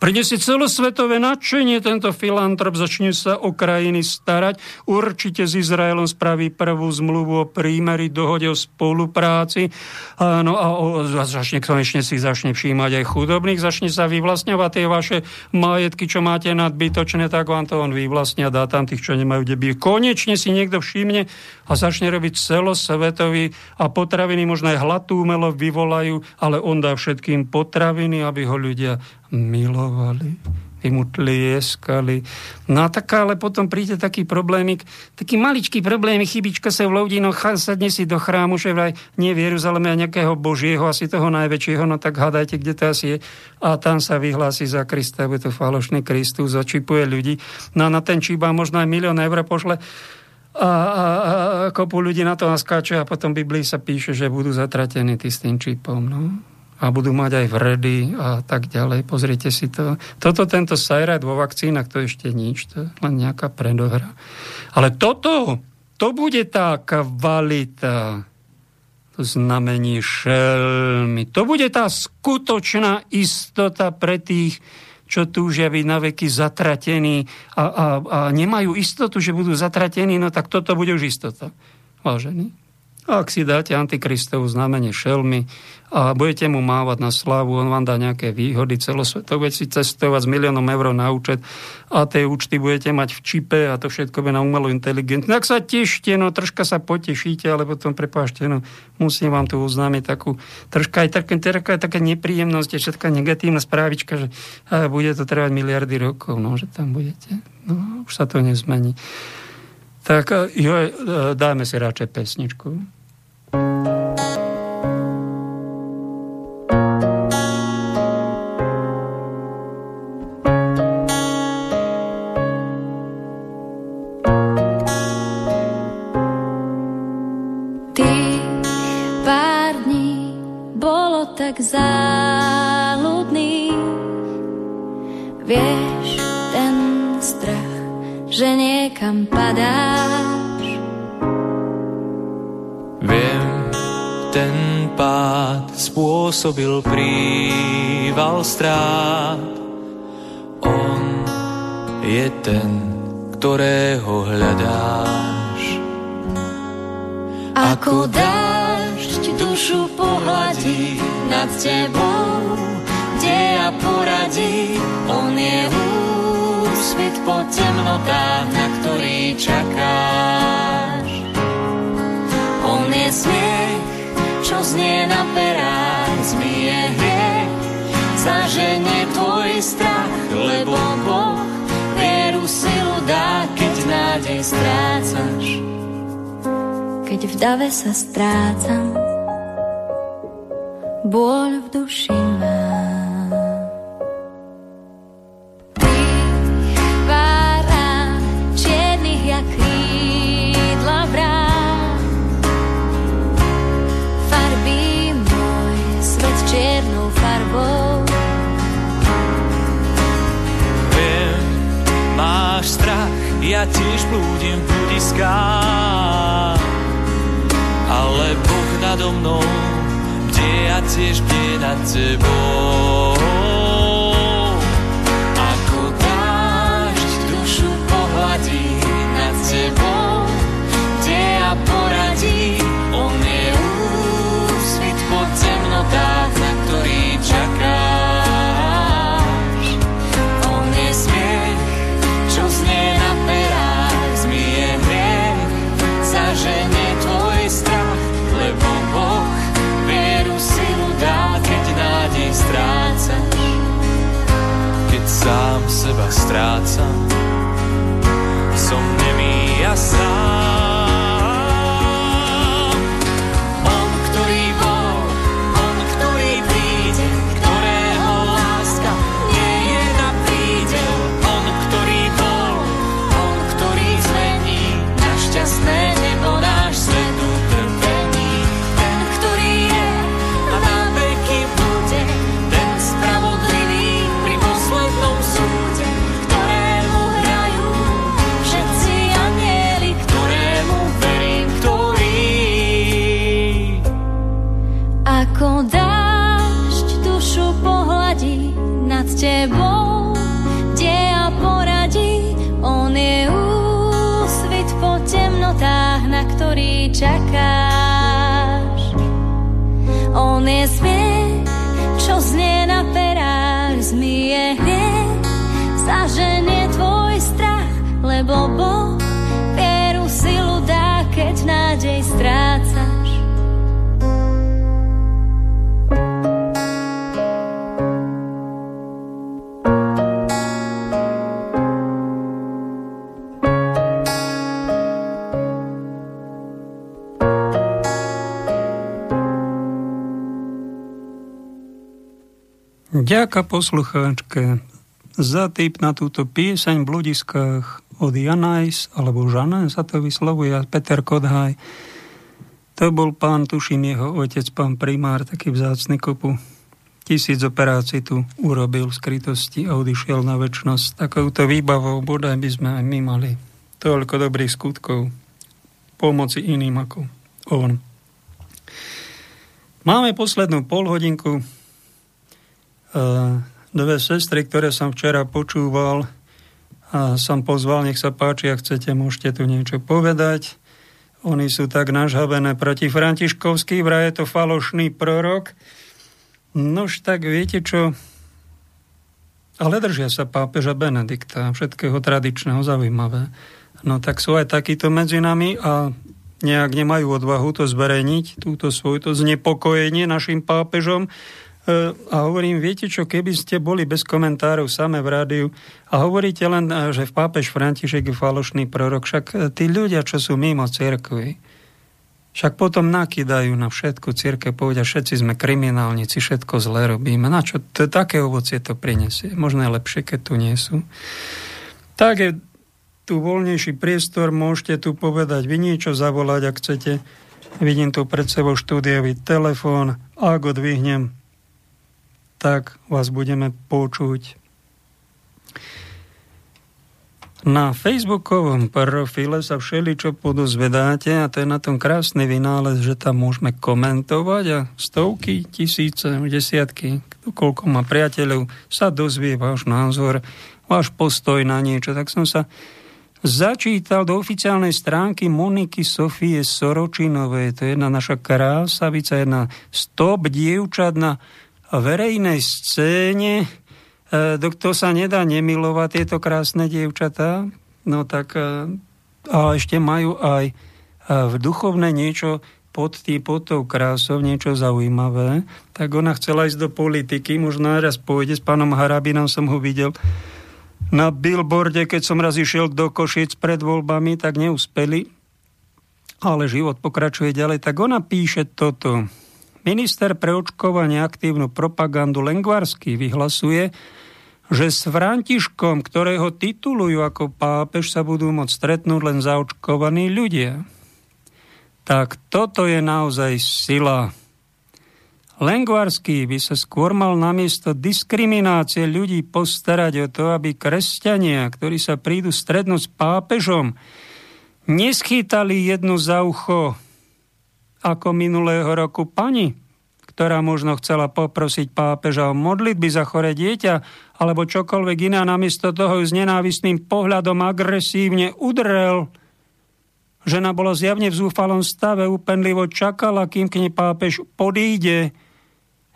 Prinesie celosvetové nadšenie tento filantrop, začne sa o krajiny starať, určite s Izraelom spraví prvú zmluvu o prímeri, dohode o spolupráci. No a, o, začne konečne si začne všímať aj chudobných, začne sa vyvlastňovať tie vaše majetky, čo máte nadbytočné, tak vám to on vyvlastnia, dá tam tých, čo nemajú kde byť. Konečne si niekto všimne a začne robiť celosvetový a potraviny možno aj hladú umelo vyvolajú, ale on dá všetkým potraviny, aby ho ľudia milovali, vy mu tlieskali. No a taká, ale potom príde taký problémik, taký maličký problémik, chybička sa vloudí, no sadne si do chrámu, že vraj nie v Jeruzaleme a nejakého Božieho, asi toho najväčšieho, no tak hádajte, kde to asi je. A tam sa vyhlási za Krista, bude to falošný Kristus, začipuje ľudí. No a na ten číba možno aj milión eur pošle a, a, a kopu ľudí na to naskáče a potom v Biblii sa píše, že budú zatratení tí s tým čipom. No a budú mať aj vredy a tak ďalej. Pozrite si to. Toto, tento sajrad vo vakcínach, to ešte nič, to je len nejaká predohra. Ale toto, to bude tá kvalita, to znamení šelmy. To bude tá skutočná istota pre tých, čo túžia byť na veky zatratení a, a, a nemajú istotu, že budú zatratení, no tak toto bude už istota. Vážený. A ak si dáte Antikristovu znamenie šelmy a budete mu mávať na slavu, on vám dá nejaké výhody celosvetové, si cestovať s miliónom eur na účet a tie účty budete mať v čipe a to všetko bude na umelú inteligenciu. Tak sa tešte, no troška sa potešíte, ale potom prepášte, no musím vám tu oznámiť takú, troška aj také, také, také nepríjemnosť, všetká negatívna správička, že bude to trvať miliardy rokov, no, že tam budete. No, už sa to nezmení. Tak jo, e, dáme si radšej pesničku. Spôsobil príval strát. On je ten, ktorého hľadáš. Ako dážď dušu pohľadí, nad tebou, kde ja poradí, on je úsvit po temnotách, na ktorý čakáš. On je smiech, čo znie na perách, zaženie tvoj strach, lebo Boh vieru silu dá, keď nádej strácaš. Keď v dave sa strácam, bôľ v duši mám. Ja tiež blúdim v bludiskách, ale Boh nado mnou a tiež bdie nad tebou. Strácam, som nemý a sám. Čakáš. On je smiech, čo znie na perách, zmije hriech, zaženie tvoj strach, lebo Boh Ďaká poslucháčke za tip na túto pieseň v bludiskách od Janajs, alebo Žanen sa to vyslovuje, Peter Kodhaj. To bol pán, tuším, jeho otec, pán primár, taký vzácny kopu. Tisíc operácií tu urobil v skrytosti a odišiel na väčšnosť. Takouto výbavou bodaj by sme aj my mali. Toľko dobrých skutkov pomoci iným ako on. Máme poslednú polhodinku, dve sestry, ktoré som včera počúval a som pozval, nech sa páči, ak chcete, môžete tu niečo povedať. Oni sú tak nažhavené proti Františkovský, vraj je to falošný prorok. Nož tak viete čo, ale držia sa pápeža Benedikta, všetkého tradičného zaujímavé. No tak sú aj takíto medzi nami a nejak nemajú odvahu to zverejniť, túto svoju to znepokojenie našim pápežom. E, a hovorím, viete čo, keby ste boli bez komentárov samé v rádiu a hovoríte len, e, že v pápež František je falošný prorok, však e, tí ľudia, čo sú mimo cirkvi, však potom nakýdajú na všetku církev, povedia, všetci sme kriminálnici, všetko zle robíme. Na čo? To, také ovocie to prinesie. Možno je lepšie, keď tu nie sú. Tak je tu voľnejší priestor, môžete tu povedať vy niečo, zavolať, ak chcete. Vidím tu pred sebou štúdiový telefón. Ak odvihnem, tak vás budeme počuť. Na facebookovom profile sa všeličo podozvedáte a to je na tom krásny vynález, že tam môžeme komentovať a stovky, tisíce, desiatky, koľko má priateľov, sa dozvie váš názor, váš postoj na niečo. Tak som sa začítal do oficiálnej stránky Moniky Sofie Soročinovej. To je jedna naša krásavica, jedna stop dievčat na verejnej scéne E, to sa nedá nemilovať, tieto krásne dievčatá, no tak e, a ešte majú aj e, v duchovné niečo pod, tý, pod tou krásou, niečo zaujímavé, tak ona chcela ísť do politiky, možno raz pôjde, s pánom Harabinom som ho videl. Na billboarde, keď som raz išiel do Košic pred voľbami, tak neúspeli, ale život pokračuje ďalej, tak ona píše toto. Minister pre očkovanie aktívnu propagandu Lengvarsky vyhlasuje, že s Františkom, ktorého titulujú ako pápež, sa budú môcť stretnúť len zaočkovaní ľudia. Tak toto je naozaj sila. Lengvarský by sa skôr mal namiesto diskriminácie ľudí postarať o to, aby kresťania, ktorí sa prídu strednúť s pápežom, neschýtali jednu za ucho ako minulého roku pani, ktorá možno chcela poprosiť pápeža o modlitby za chore dieťa alebo čokoľvek iné a namiesto toho s nenávistným pohľadom agresívne udrel. Žena bola zjavne v zúfalom stave, úpenlivo čakala, kým k nej pápež podíde.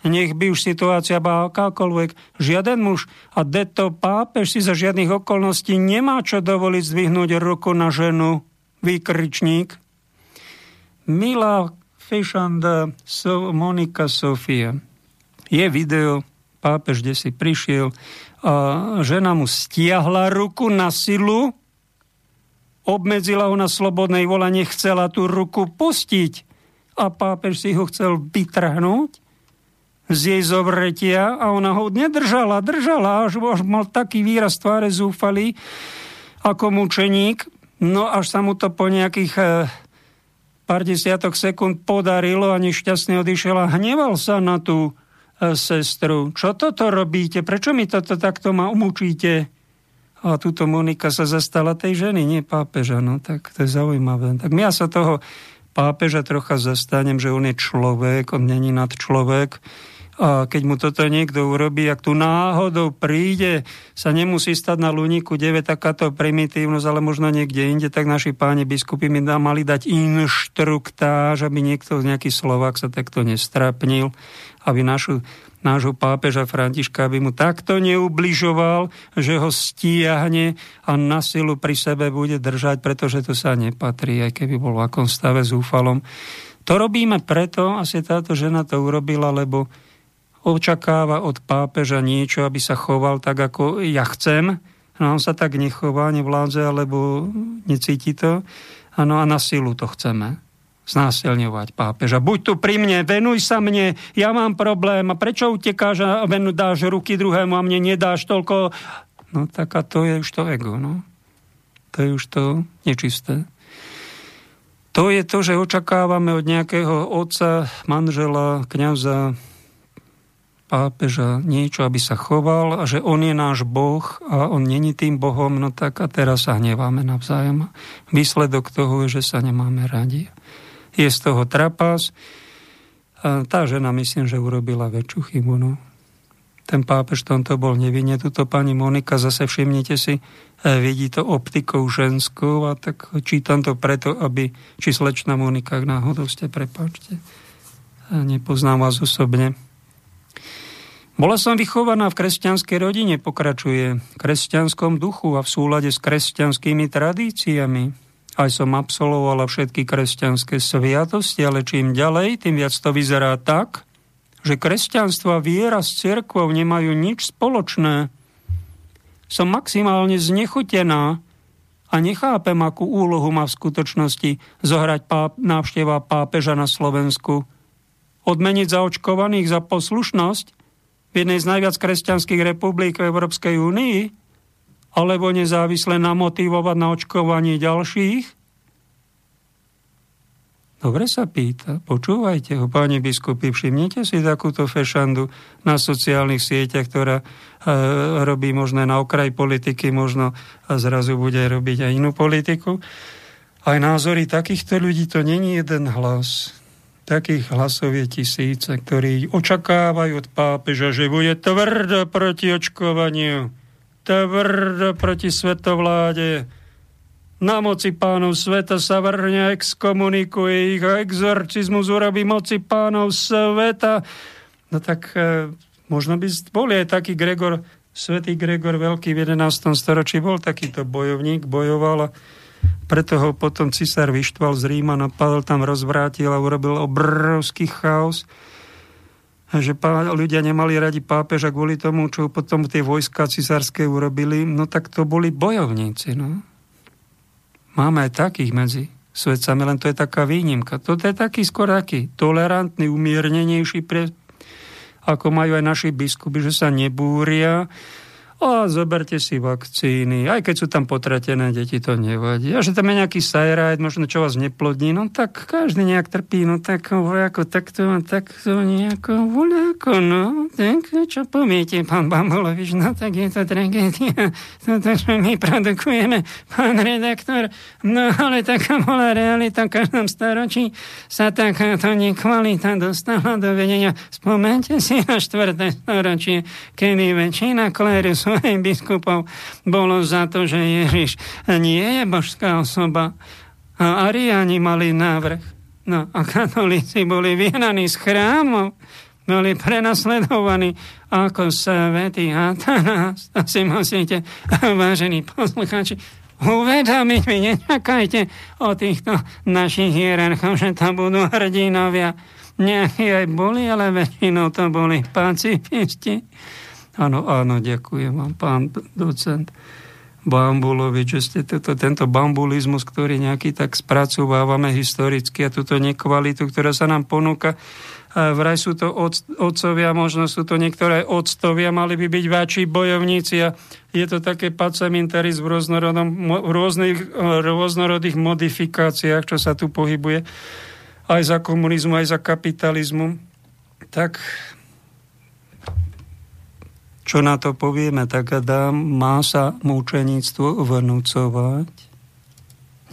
Nech by už situácia bola akákoľvek. Žiaden muž a deto pápež si za žiadnych okolností nemá čo dovoliť zdvihnúť ruku na ženu. Výkričník. Milá Fešanda so, Monika Sofia. Je video, pápež kde si prišiel a žena mu stiahla ruku na silu, obmedzila ho na slobodnej vola, nechcela tú ruku pustiť a pápež si ho chcel vytrhnúť z jej zovretia a ona ho nedržala, držala, až, až mal taký výraz tváre zúfalý ako mučeník. No až sa mu to po nejakých eh, pár desiatok sekúnd podarilo a nešťastne odišiel a hneval sa na tú e, sestru. Čo toto robíte? Prečo mi toto takto ma umúčíte? A túto Monika sa zastala tej ženy, nie pápeža. No tak to je zaujímavé. Tak ja sa toho pápeža trocha zastanem, že on je človek, on není nad človek a keď mu toto niekto urobí, ak tu náhodou príde, sa nemusí stať na Luníku 9 takáto primitívnosť, ale možno niekde inde, tak naši páni biskupy mi mali dať inštruktáž, aby niekto, nejaký Slovak sa takto nestrapnil, aby našu, nášho pápeža Františka, aby mu takto neubližoval, že ho stiahne a na silu pri sebe bude držať, pretože to sa nepatrí, aj keby bol v akom stave zúfalom. To robíme preto, asi táto žena to urobila, lebo očakáva od pápeža niečo, aby sa choval tak, ako ja chcem. No on sa tak nechová, nevládze, alebo necíti to. Ano, a na silu to chceme znásilňovať pápeža. Buď tu pri mne, venuj sa mne, ja mám problém, a prečo utekáš a venu dáš ruky druhému a mne nedáš toľko? No tak a to je už to ego, no. To je už to nečisté. To je to, že očakávame od nejakého otca, manžela, kňaza, pápeža niečo, aby sa choval a že on je náš Boh a on není tým Bohom, no tak a teraz sa hneváme navzájom. Výsledok toho je, že sa nemáme radi. Je z toho trapas. A tá žena myslím, že urobila väčšiu chybu. No. ten pápež tomto bol nevinne. Tuto pani Monika, zase všimnite si, e, vidí to optikou ženskou a tak čítam to preto, aby, či slečna Monika, náhodou ste, prepáčte, nepoznám vás osobne. Bola som vychovaná v kresťanskej rodine, pokračuje, v kresťanskom duchu a v súlade s kresťanskými tradíciami. Aj som absolvovala všetky kresťanské sviatosti, ale čím ďalej, tým viac to vyzerá tak, že kresťanstvo a viera s cirkvou nemajú nič spoločné. Som maximálne znechutená a nechápem, akú úlohu má v skutočnosti zohrať páp, návšteva pápeža na Slovensku. Odmeniť zaočkovaných za poslušnosť v jednej z najviac kresťanských republik v Európskej únii? Alebo nezávisle namotivovať na očkovanie ďalších? Dobre sa pýta, počúvajte ho, páni biskupy, všimnite si takúto fešandu na sociálnych sieťach, ktorá e, robí možno na okraj politiky, možno a zrazu bude robiť aj inú politiku. Aj názory takýchto ľudí, to není jeden hlas. Takých hlasov je tisíce, ktorí očakávajú od pápeža, že bude tvrdo proti očkovaniu, tvrdo proti svetovláde, na moci pánov sveta sa vrhne, exkomunikuje ich a exorcizmus urobí moci pánov sveta. No tak e, možno by bol aj taký Gregor, svätý Gregor Veľký v 11. storočí bol takýto bojovník, bojoval preto ho potom cisár vyštval z Ríma, napadol tam, rozvrátil a urobil obrovský chaos že ľudia nemali radi pápeža kvôli tomu, čo potom tie vojska cisárske urobili, no tak to boli bojovníci. No. Máme aj takých medzi svedcami, len to je taká výnimka. Toto je taký skôr taký tolerantný, umiernenejší, pre, ako majú aj naši biskupy, že sa nebúria, a zoberte si vakcíny, aj keď sú tam potratené deti, to nevadí. A že tam je nejaký sajrajt, možno čo vás neplodní, no tak každý nejak trpí, no tak voľako takto, takto nejako voľako, no. Tak čo poviete, pán Bambolovič, no tak je to tragédia, toto, čo my produkujeme, pán redaktor. No ale taká bola realita v každom storočí, sa takáto nekvalita dostala do vedenia. Spomente si na štvrté storočie, kedy väčšina klérus svojich biskupov bolo za to, že Ježiš nie je božská osoba. A Ariáni mali návrh. No a katolíci boli vyhnaní z chrámov, boli prenasledovaní ako svetý Atanás. To si musíte, vážení posluchači, uvedomiť. Vy nečakajte o týchto našich hierarchov, že to budú hrdinovia. Nejakí aj boli, ale väčšinou to boli pacifisti. Áno, áno, ďakujem vám, pán docent Bambulovič, že ste toto, tento bambulizmus, ktorý nejaký tak spracovávame historicky a túto nekvalitu, ktorá sa nám ponúka. Vraj sú to otcovia, možno sú to niektoré octovia, mali by byť väčší bojovníci a je to také pacementaris v, v rôznych, rôznorodých modifikáciách, čo sa tu pohybuje aj za komunizmu, aj za kapitalizmu. Tak čo na to povieme, tak Adam má sa mučeníctvo vnúcovať?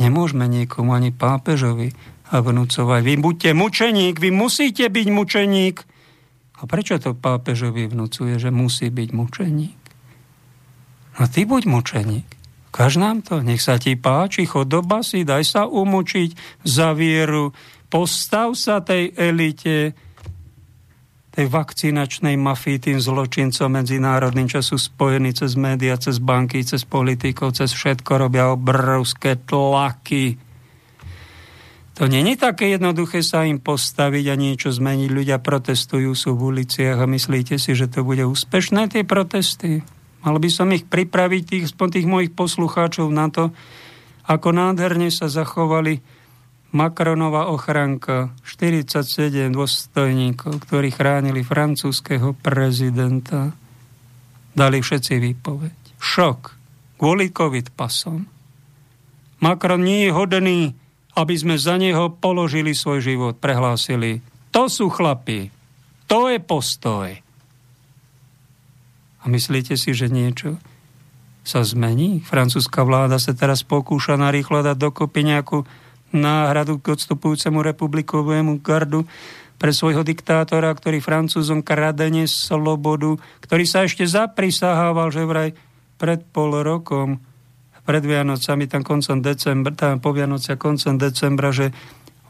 Nemôžeme niekomu ani pápežovi vnúcovať. Vy buďte mučeník, vy musíte byť mučeník. A prečo to pápežovi vnúcuje, že musí byť mučeník? No ty buď mučeník. Kaž nám to, nech sa ti páči, chod do basy, daj sa umučiť za vieru, postav sa tej elite, tej vakcinačnej mafii, tým zločincom medzinárodným, čo sú spojení cez médiá, cez banky, cez politikov, cez všetko, robia obrovské tlaky. To není také jednoduché sa im postaviť a niečo zmeniť. Ľudia protestujú, sú v uliciach a myslíte si, že to bude úspešné, tie protesty? Mal by som ich pripraviť, tých, tých mojich poslucháčov na to, ako nádherne sa zachovali Macronova ochranka, 47 dôstojníkov, ktorí chránili francúzského prezidenta, dali všetci výpoveď. Šok. Kvôli covid pasom. Macron nie je hodný, aby sme za neho položili svoj život, prehlásili. To sú chlapi. To je postoj. A myslíte si, že niečo sa zmení? Francúzska vláda sa teraz pokúša narýchlo dať dokopy nejakú náhradu k odstupujúcemu republikovému gardu. pre svojho diktátora, ktorý Francúzom kradene slobodu, ktorý sa ešte zaprisahával, že vraj pred pol rokom, pred Vianocami, tam koncom decembra, tam po Vianocia koncom decembra, že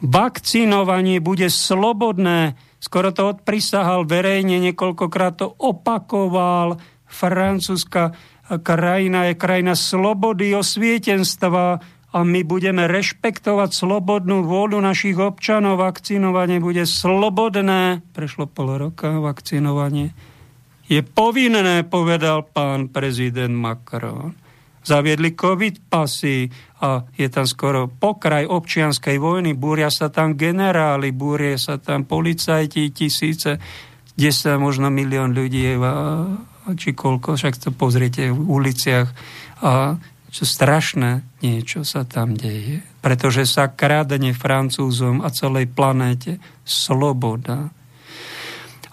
vakcinovanie bude slobodné. Skoro to odprisahal verejne, niekoľkokrát to opakoval. Francúzska krajina je krajina slobody, osvietenstva, a my budeme rešpektovať slobodnú vôľu našich občanov. Vakcinovanie bude slobodné. Prešlo pol roka vakcinovanie. Je povinné, povedal pán prezident Macron. Zaviedli covid pasy a je tam skoro pokraj občianskej vojny. Búria sa tam generáli, búrie sa tam policajti, tisíce, 10 možno milión ľudí, či koľko, však to pozriete v uliciach. A čo strašné niečo sa tam deje, pretože sa krádne Francúzom a celej planéte sloboda.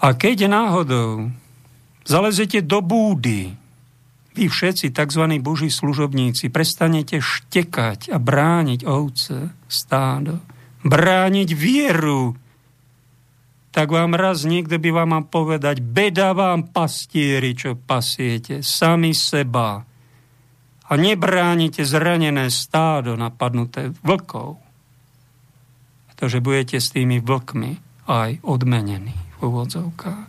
A keď náhodou zalezete do búdy, vy všetci, tzv. boží služobníci, prestanete štekať a brániť ovce, stádo, brániť vieru, tak vám raz niekto by vám mal povedať, beda vám pastieri, čo pasiete, sami seba a nebránite zranené stádo napadnuté vlkov, pretože budete s tými vlkmi aj odmenení v úvodzovkách.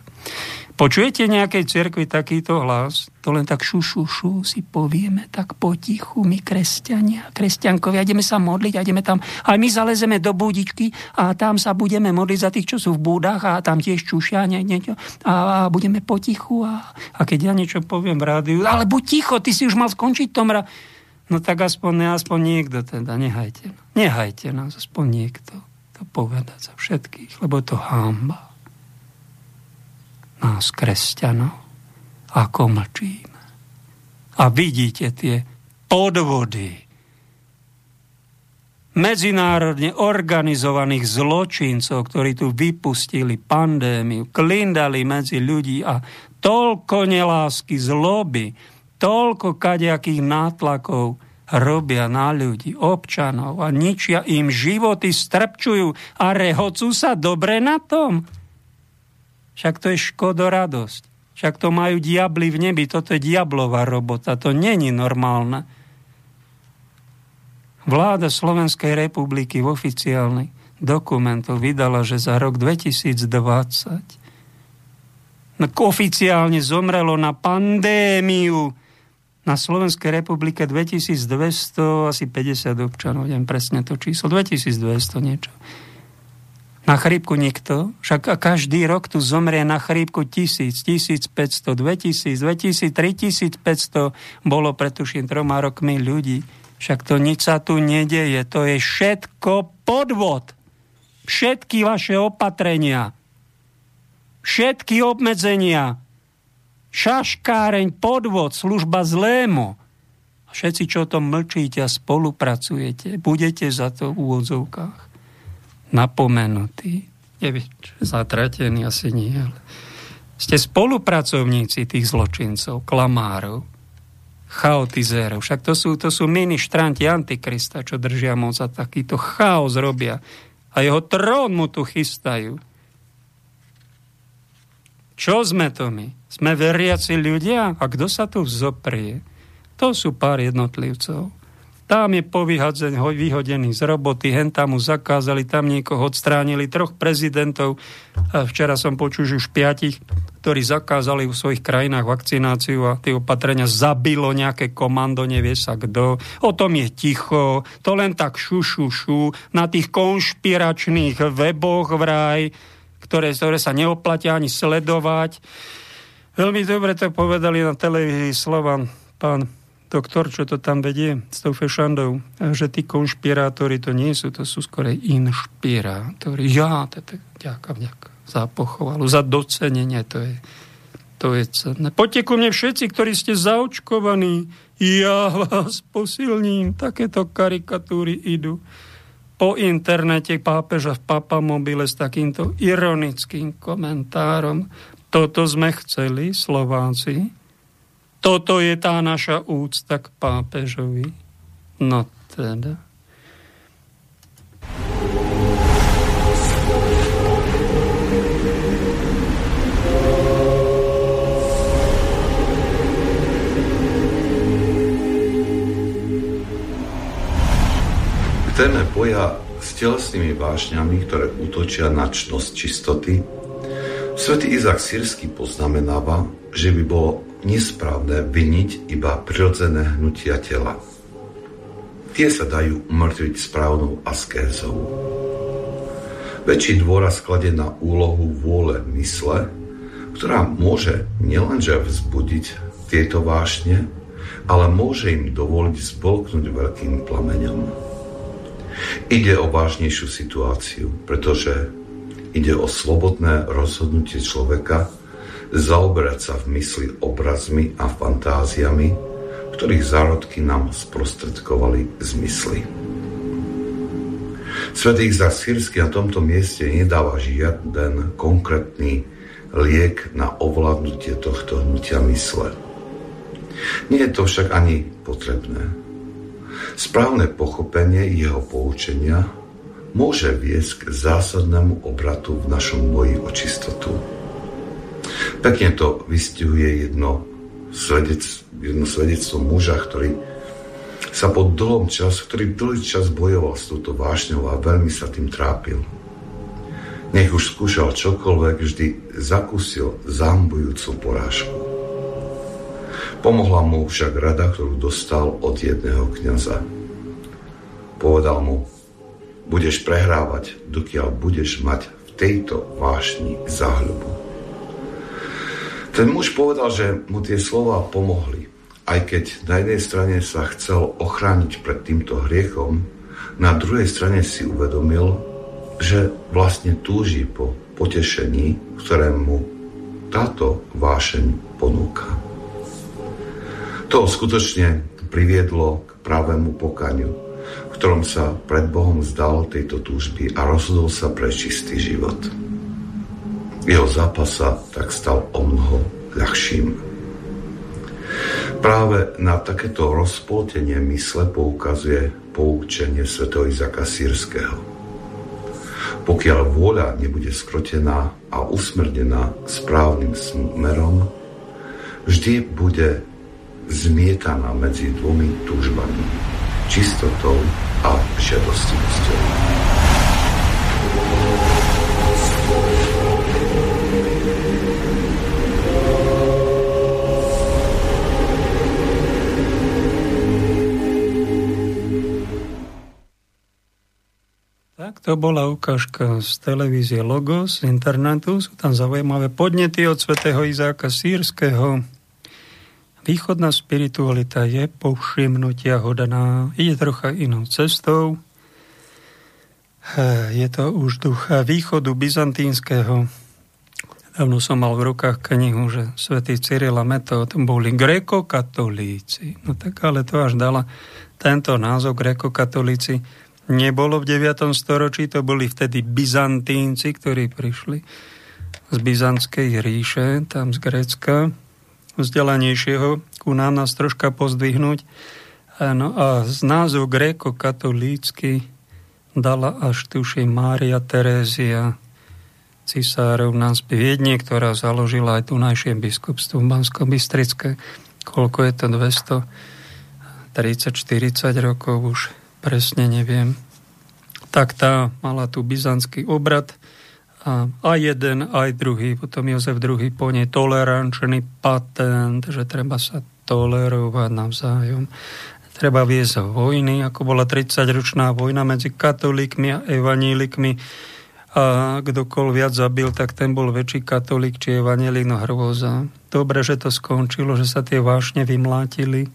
Počujete nejakej cerkvi takýto hlas? To len tak šu, šu, šu si povieme tak potichu, my kresťania, kresťankovia, ideme sa modliť a ideme tam, aj my zalezeme do búdičky a tam sa budeme modliť za tých, čo sú v búdach a tam tiež čušia nie, niečo a, a budeme potichu a, a keď ja niečo poviem v rádiu, ale buď ticho, ty si už mal skončiť tom ra... No tak aspoň, aspoň niekto teda, nehajte. Nehajte nás, aspoň niekto to povedať za všetkých, lebo je to hamba nás, kresťanov, ako mlčíme. A vidíte tie podvody medzinárodne organizovaných zločincov, ktorí tu vypustili pandémiu, klindali medzi ľudí a toľko nelásky, zloby, toľko kadejakých nátlakov robia na ľudí, občanov a ničia im životy, strpčujú a rehocú sa dobre na tom. Však to je škodoradosť. Však to majú diabli v nebi. Toto je diablová robota. To není normálne. Vláda Slovenskej republiky v oficiálnych dokumentoch vydala, že za rok 2020 oficiálne zomrelo na pandémiu na Slovenskej republike 2200, asi 50 občanov, neviem presne to číslo, 2200 niečo. Na chrípku nikto, však každý rok tu zomrie na chrípku tisíc, 1500, 2000, 2000, 3500 bolo pretuším troma rokmi ľudí. Však to nič sa tu nedeje, to je všetko podvod. Všetky vaše opatrenia, všetky obmedzenia, šaškáreň, podvod, služba zlému. A všetci, čo o tom mlčíte a spolupracujete, budete za to v úvodzovkách napomenutí. Neviem, zatratení asi nie, ale ste spolupracovníci tých zločincov, klamárov, chaotizérov. Však to sú, to sú ministranti Antikrista, čo držia moc a takýto chaos robia. A jeho trón mu tu chystajú. Čo sme to my? Sme veriaci ľudia? A kto sa tu vzoprie? To sú pár jednotlivcov. Tam je povyhadzený, vyhodený z roboty, hen tam mu zakázali, tam niekoho odstránili, troch prezidentov. A včera som počul, už piatich, ktorí zakázali v svojich krajinách vakcináciu a tie opatrenia zabilo nejaké komando, nevie sa kto. O tom je ticho, to len tak šu, šu, šu na tých konšpiračných weboch vraj, ktoré, ktoré sa neoplatia ani sledovať. Veľmi dobre to povedali na televízii Slovan pán doktor, čo to tam vedie s tou fešandou, že tí konšpirátori to nie sú, to sú skorej inšpirátori. Ja, je ďaká, vďaka za pochovalu, za docenenie, to je, to je cenné. Poďte ku mne všetci, ktorí ste zaočkovaní, ja vás posilním. Takéto karikatúry idú po internete pápeža v papamobile s takýmto ironickým komentárom. Toto sme chceli, Slováci, toto je tá naša úcta k pápežovi. No teda. Téme boja s telesnými vášňami, ktoré útočia na čnosť čistoty, svätý Izak Sírsky poznamenáva, že by bolo nesprávne vyniť iba prirodzené hnutia tela. Tie sa dajú umrtviť správnou askézou. Väčší dôraz kladie na úlohu vôle mysle, ktorá môže nielenže vzbudiť tieto vášne, ale môže im dovoliť zbolknúť veľkým plameňom. Ide o vážnejšiu situáciu, pretože ide o slobodné rozhodnutie človeka zaoberať sa v mysli obrazmi a fantáziami, ktorých zárodky nám sprostredkovali zmysly. Svetý Izak Sírsky na tomto mieste nedáva žiaden konkrétny liek na ovládnutie tohto hnutia mysle. Nie je to však ani potrebné. Správne pochopenie jeho poučenia môže viesť k zásadnému obratu v našom boji o čistotu. Pekne to vystihuje jedno, svedec, jedno svedectvo muža, ktorý sa po dlhom čas, ktorý dlhý čas bojoval s touto vášňou a veľmi sa tým trápil. Nech už skúšal čokoľvek, vždy zakúsil zambujúcu porážku. Pomohla mu však rada, ktorú dostal od jedného kniaza. Povedal mu, budeš prehrávať, dokiaľ budeš mať v tejto vášni záhľubu. Ten muž povedal, že mu tie slova pomohli, aj keď na jednej strane sa chcel ochrániť pred týmto hriechom, na druhej strane si uvedomil, že vlastne túži po potešení, ktoré mu táto vášeň ponúka. To skutočne priviedlo k pravému pokaniu, v ktorom sa pred Bohom zdal tejto túžby a rozhodol sa pre čistý život. Jeho zápas sa tak stal o mnoho ľahším. Práve na takéto rozpoltenie mysle poukazuje poučenie Sv. Izaka Sýrského. Pokiaľ vôľa nebude skrotená a usmernená správnym smerom, vždy bude zmietaná medzi dvomi túžbami, čistotou a žiadostivosťou. Tak to bola ukážka z televízie Logos, z internetu. Sú tam zaujímavé podnety od svätého Izáka Sírskeho, Východná spiritualita je povšimnutia hodná, ide trocha inou cestou. Je to už duch východu byzantínskeho. Dávno som mal v rukách knihu, že svätý Cyril a Metod boli grekokatolíci. No tak ale to až dala tento názov grekokatolíci. Nebolo v 9. storočí, to boli vtedy byzantínci, ktorí prišli z Byzantskej ríše, tam z Grécka vzdelanejšieho ku nám nás troška pozdvihnúť. No a z názov gréko-katolícky dala až tuši Mária Terézia cisárov nás Viedne, ktorá založila aj tunajšie biskupstvo v bansko Koľko je to? 230, 40 rokov už presne neviem. Tak tá mala tu byzantský obrad a aj jeden, aj druhý, potom Jozef II po nej tolerančný patent, že treba sa tolerovať navzájom. Treba viesť vojny, ako bola 30-ročná vojna medzi katolíkmi a evanílikmi. A kdokoľ viac zabil, tak ten bol väčší katolík či evanílik, no hrôza. Dobre, že to skončilo, že sa tie vášne vymlátili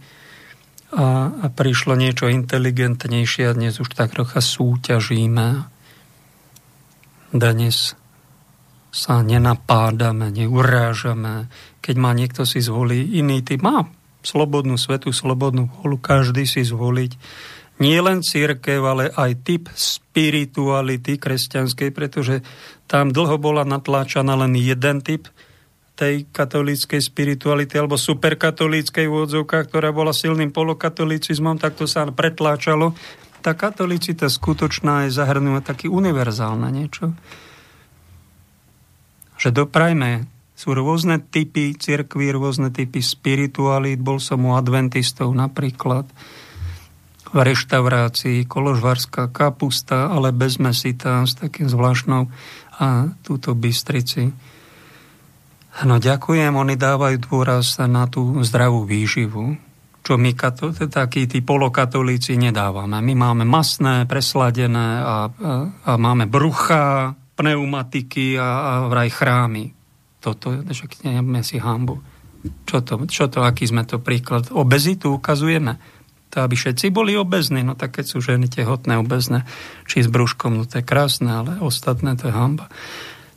a, a prišlo niečo inteligentnejšie a dnes už tak trocha súťažíme dnes sa nenapádame, neurážame. Keď má niekto si zvolí iný typ, má slobodnú svetu, slobodnú volu, každý si zvoliť nie len církev, ale aj typ spirituality kresťanskej, pretože tam dlho bola natláčaná len jeden typ tej katolíckej spirituality alebo superkatolíckej vôdzovka, ktorá bola silným polokatolicizmom, tak to sa pretláčalo tá katolicita skutočná je zahrnúva taký univerzálne niečo. Že doprajme, sú rôzne typy cirkví, rôzne typy spiritualít. Bol som u adventistov napríklad. v reštaurácii koložvarská kapusta, ale bez mesita, s takým zvláštnou a túto Bystrici. No ďakujem, oni dávajú dôraz na tú zdravú výživu, čo my kato, takí tí polokatolíci nedávame. My máme masné, presladené a, a, a máme brucha, pneumatiky a, a vraj chrámy. Toto, však nejeme si hambu. Čo to, čo to, aký sme to príklad? Obezitu ukazujeme. To, aby všetci boli obezní, no tak keď sú ženy tehotné, obezné, či s brúškom, no to je krásne, ale ostatné to je hamba.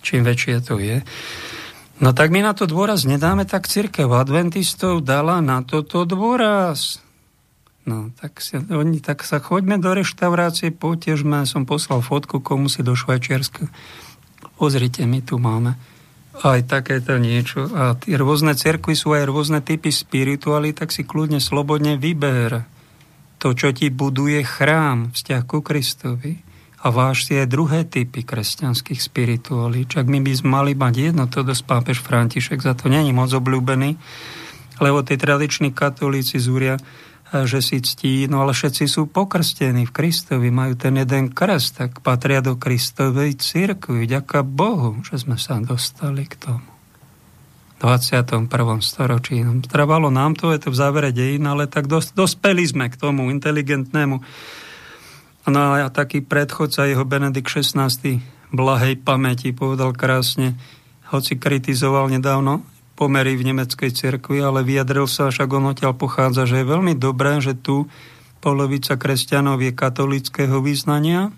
Čím väčšie to je. No tak my na to dôraz nedáme, tak církev adventistov dala na toto dôraz. No, tak, si, oni, tak sa choďme do reštaurácie, potežme, som poslal fotku komu si do Švajčiarska. Pozrite, my tu máme aj takéto niečo. A tie rôzne cerkvy sú aj rôzne typy spirituály, tak si kľudne, slobodne vyber to, čo ti buduje chrám, vzťah ku Kristovi a váš aj druhé typy kresťanských spirituálí. Čak my by mali mať jedno, to dosť pápež František, za to není moc obľúbený, lebo tí tradiční katolíci zúria, že si ctí, no ale všetci sú pokrstení v Kristovi, majú ten jeden krst, tak patria do Kristovej církvy. Ďaká Bohu, že sme sa dostali k tomu. V 21. storočí. Trvalo nám to, je to v závere dejín, ale tak dos, dospeli sme k tomu inteligentnému No a taký predchodca jeho Benedikt XVI blahej pamäti povedal krásne, hoci kritizoval nedávno pomery v nemeckej cirkvi, ale vyjadril sa, však on odtiaľ pochádza, že je veľmi dobré, že tu polovica kresťanov je katolického význania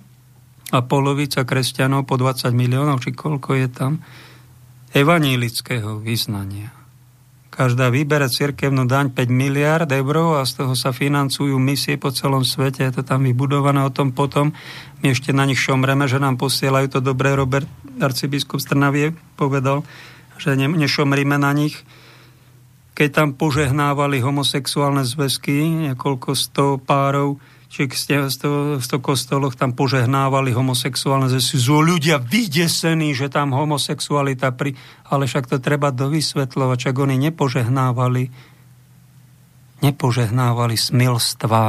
a polovica kresťanov po 20 miliónov, či koľko je tam, evanílického význania. Každá vybere cirkevnú daň 5 miliard eur a z toho sa financujú misie po celom svete. Je to tam vybudované o tom potom. My ešte na nich šomreme, že nám posielajú to dobré. Robert, arcibiskup Strnavie, povedal, že ne, nešomrime na nich. Keď tam požehnávali homosexuálne zväzky, niekoľko sto párov, či v 100 kostoloch tam požehnávali homosexuálne zväzky. Sú ľudia vydesení, že tam homosexualita pri... Ale však to treba dovysvetľovať, čak oni nepožehnávali nepožehnávali smilstva,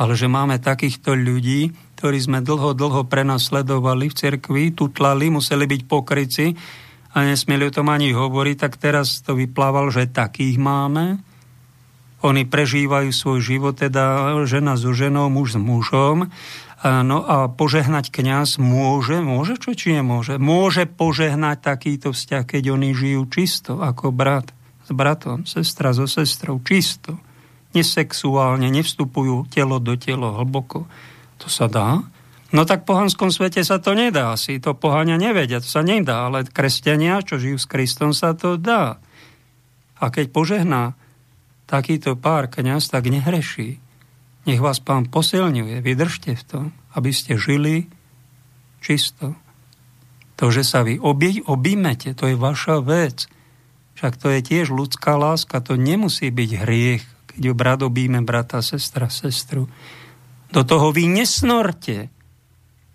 ale že máme takýchto ľudí, ktorí sme dlho, dlho prenasledovali v cerkvi, tutlali, museli byť pokryci a nesmieli o tom ani hovoriť, tak teraz to vyplával, že takých máme oni prežívajú svoj život, teda žena so ženou, muž s mužom. No a požehnať kňaz môže, môže čo či nemôže? Môže požehnať takýto vzťah, keď oni žijú čisto, ako brat s bratom, sestra so sestrou, čisto. Nesexuálne, nevstupujú telo do telo hlboko. To sa dá? No tak v pohanskom svete sa to nedá. Asi to pohania nevedia, to sa nedá. Ale kresťania, čo žijú s Kristom, sa to dá. A keď požehná takýto pár kniaz tak nehreší. Nech vás pán posilňuje, vydržte v tom, aby ste žili čisto. To, že sa vy obi, obímete, to je vaša vec. Však to je tiež ľudská láska, to nemusí byť hriech, keď brat obíme brata, sestra, sestru. Do toho vy nesnorte.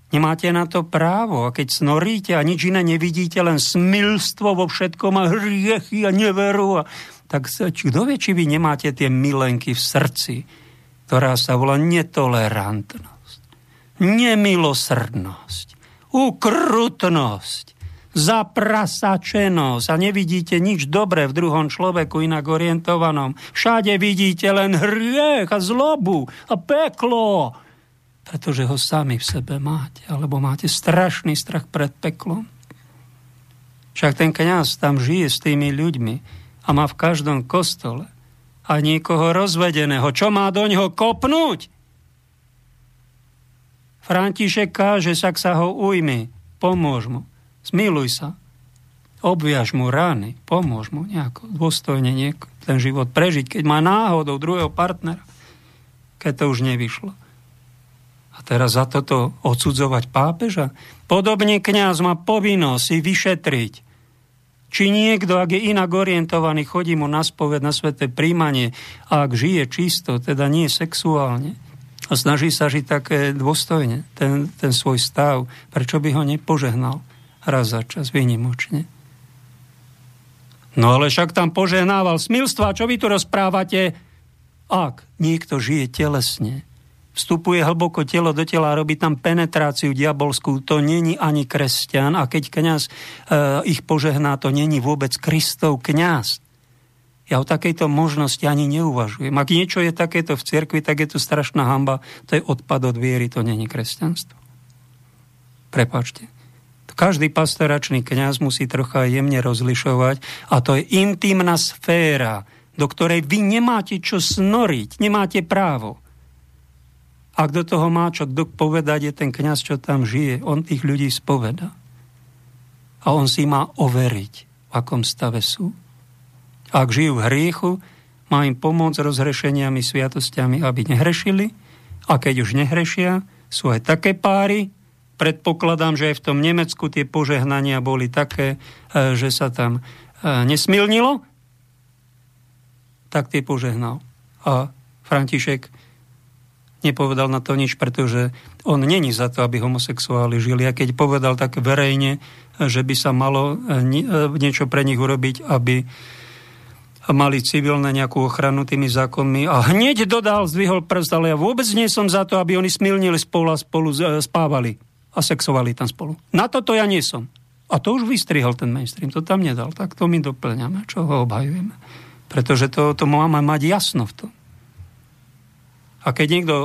Nemáte na to právo. A keď snoríte a nič iné nevidíte, len smilstvo vo všetkom a hriechy a neveru a tak kto vie, či vy nemáte tie milenky v srdci, ktorá sa volá netolerantnosť, nemilosrdnosť, ukrutnosť, zaprasačenosť a nevidíte nič dobré v druhom človeku inak orientovanom. Všade vidíte len hriech a zlobu a peklo, pretože ho sami v sebe máte, alebo máte strašný strach pred peklom. Však ten kňaz tam žije s tými ľuďmi, a má v každom kostole a niekoho rozvedeného. Čo má do ňoho kopnúť? František káže, sa sa ho ujmi, pomôž mu, zmiluj sa, obviaž mu rány, pomôž mu nejako dôstojne nieko, ten život prežiť, keď má náhodou druhého partnera, keď to už nevyšlo. A teraz za toto odsudzovať pápeža? Podobne kňaz má povinnosť si vyšetriť, či niekto, ak je inak orientovaný, chodí mu na spoved, na sveté príjmanie a ak žije čisto, teda nie sexuálne, a snaží sa žiť také dôstojne, ten, ten svoj stav, prečo by ho nepožehnal raz za čas, výnimočne. No ale však tam požehnával smilstva, čo vy tu rozprávate? Ak niekto žije telesne, vstupuje hlboko telo do tela a robí tam penetráciu diabolskú, to není ani kresťan a keď kňaz e, ich požehná, to není vôbec Kristov kňaz. Ja o takejto možnosti ani neuvažujem. Ak niečo je takéto v cirkvi, tak je to strašná hamba. To je odpad od viery, to není kresťanstvo. Prepačte. Každý pastoračný kňaz musí trocha jemne rozlišovať a to je intimná sféra, do ktorej vy nemáte čo snoriť, nemáte právo. Ak do toho má čo kto povedať, je ten kňaz, čo tam žije. On tých ľudí spoveda. A on si má overiť, v akom stave sú. Ak žijú v hriechu, má im pomôcť rozhrešeniami, sviatostiami, aby nehrešili. A keď už nehrešia, sú aj také páry, predpokladám, že aj v tom Nemecku tie požehnania boli také, e, že sa tam e, nesmilnilo, tak tie požehnal. A František nepovedal na to nič, pretože on není za to, aby homosexuáli žili. A keď povedal tak verejne, že by sa malo e, e, niečo pre nich urobiť, aby mali civilné nejakú ochranu tými zákonmi a hneď dodal, zdvihol prst, ale ja vôbec nie som za to, aby oni smilnili spolu a spolu e, spávali a sexovali tam spolu. Na toto ja nie som. A to už vystrihol ten mainstream, to tam nedal. Tak to my doplňame, čo ho obhajujeme. Pretože to, to máme mať jasno v tom. A keď niekto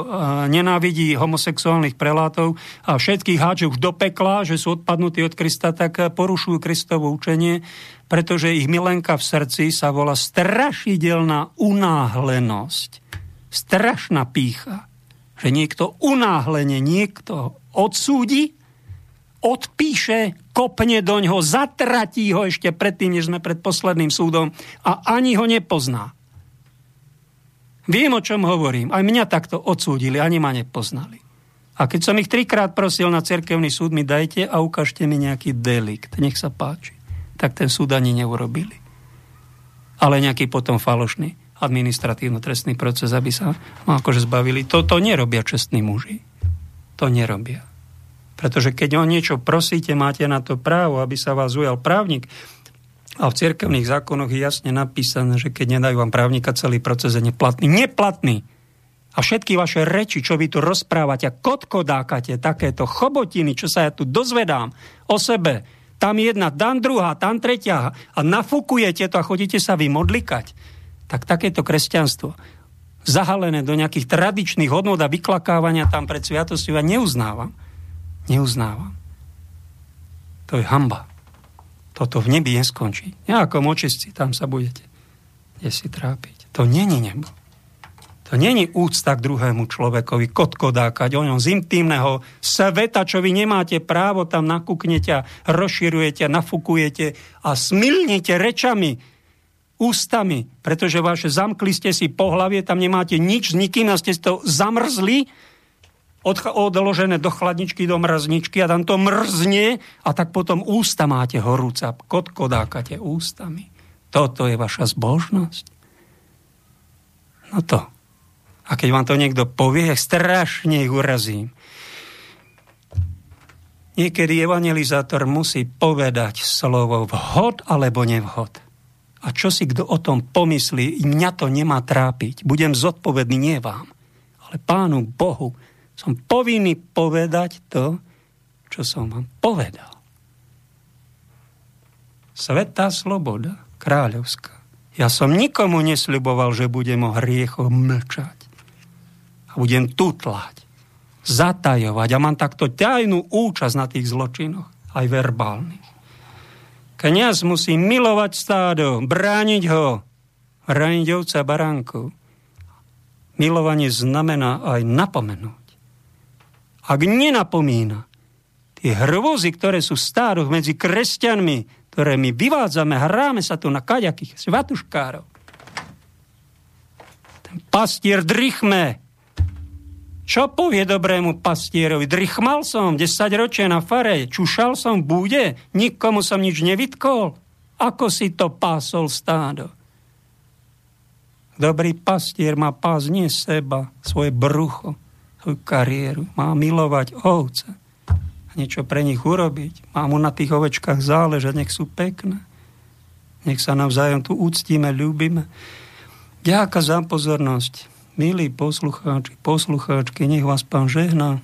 nenávidí homosexuálnych prelátov a všetkých hádže už do pekla, že sú odpadnutí od Krista, tak porušujú Kristovo učenie, pretože ich milenka v srdci sa volá strašidelná unáhlenosť. Strašná pícha. Že niekto unáhlene, niekto odsúdi, odpíše, kopne do ňoho, zatratí ho ešte predtým, než sme pred posledným súdom a ani ho nepozná. Viem, o čom hovorím. Aj mňa takto odsúdili, ani ma nepoznali. A keď som ich trikrát prosil na cerkevný súd, mi dajte a ukážte mi nejaký delikt. Nech sa páči. Tak ten súd ani neurobili. Ale nejaký potom falošný administratívno-trestný proces, aby sa no, akože zbavili. Toto nerobia čestní muži. To nerobia. Pretože keď o niečo prosíte, máte na to právo, aby sa vás ujal právnik. A v cirkevných zákonoch je jasne napísané, že keď nedajú vám právnika, celý proces je neplatný. Neplatný! A všetky vaše reči, čo vy tu rozprávate, kotkodákate, takéto chobotiny, čo sa ja tu dozvedám o sebe, tam jedna, tam druhá, tam tretia a nafúkujete to a chodíte sa vy modlikať, tak takéto kresťanstvo zahalené do nejakých tradičných hodnot a vyklakávania tam pred sviatosťou ja neuznávam. Neuznávam. To je hamba. Toto v nebi neskončí. Nejakom očistci tam sa budete kde si trápiť. To není nebo. To není úcta k druhému človekovi, kotkodákať o ňom z intimného sveta, čo vy nemáte právo, tam nakúknete, rozširujete, nafúkujete a smilnite rečami, ústami, pretože vaše zamkli ste si po hlavie, tam nemáte nič s nikým a ste to zamrzli odložené do chladničky, do mrzničky a tam to mrzne a tak potom ústa máte horúca. Kotkodákate ústami. Toto je vaša zbožnosť. No to. A keď vám to niekto povie, strašne ich urazím. Niekedy evangelizátor musí povedať slovo vhod alebo nevhod. A čo si kto o tom pomyslí, mňa to nemá trápiť. Budem zodpovedný nie vám, ale pánu Bohu, som povinný povedať to, čo som vám povedal. Svetá sloboda, kráľovská. Ja som nikomu nesľuboval, že budem o hriechoch mlčať. A budem tutlať, zatajovať. A mám takto tajnú účasť na tých zločinoch, aj verbálnych. Kňaz musí milovať stádo, brániť ho, brániť ovca baránkov. Milovanie znamená aj napomenúť ak nenapomína tie hrôzy, ktoré sú v stároch medzi kresťanmi, ktoré my vyvádzame, hráme sa tu na kaďakých svatuškárov. Ten pastier drichme. Čo povie dobrému pastierovi? Drichmal som 10 ročia na fare, čušal som v bude, nikomu som nič nevytkol. Ako si to pásol stádo? Dobrý pastier má pás nie seba, svoje brucho kariéru, má milovať ovce a niečo pre nich urobiť. Má mu na tých ovečkách záležať, nech sú pekné. Nech sa navzájom tu úctíme, ľúbime. Ďaká za pozornosť. Milí poslucháči, poslucháčky, nech vás pán žehná.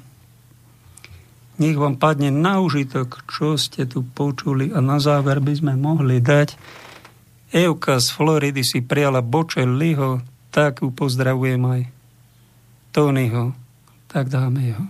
Nech vám padne na užitok, čo ste tu počuli a na záver by sme mohli dať. Euka z Floridy si prijala Liho, tak ju pozdravujem aj Tonyho, tak dáme jeho.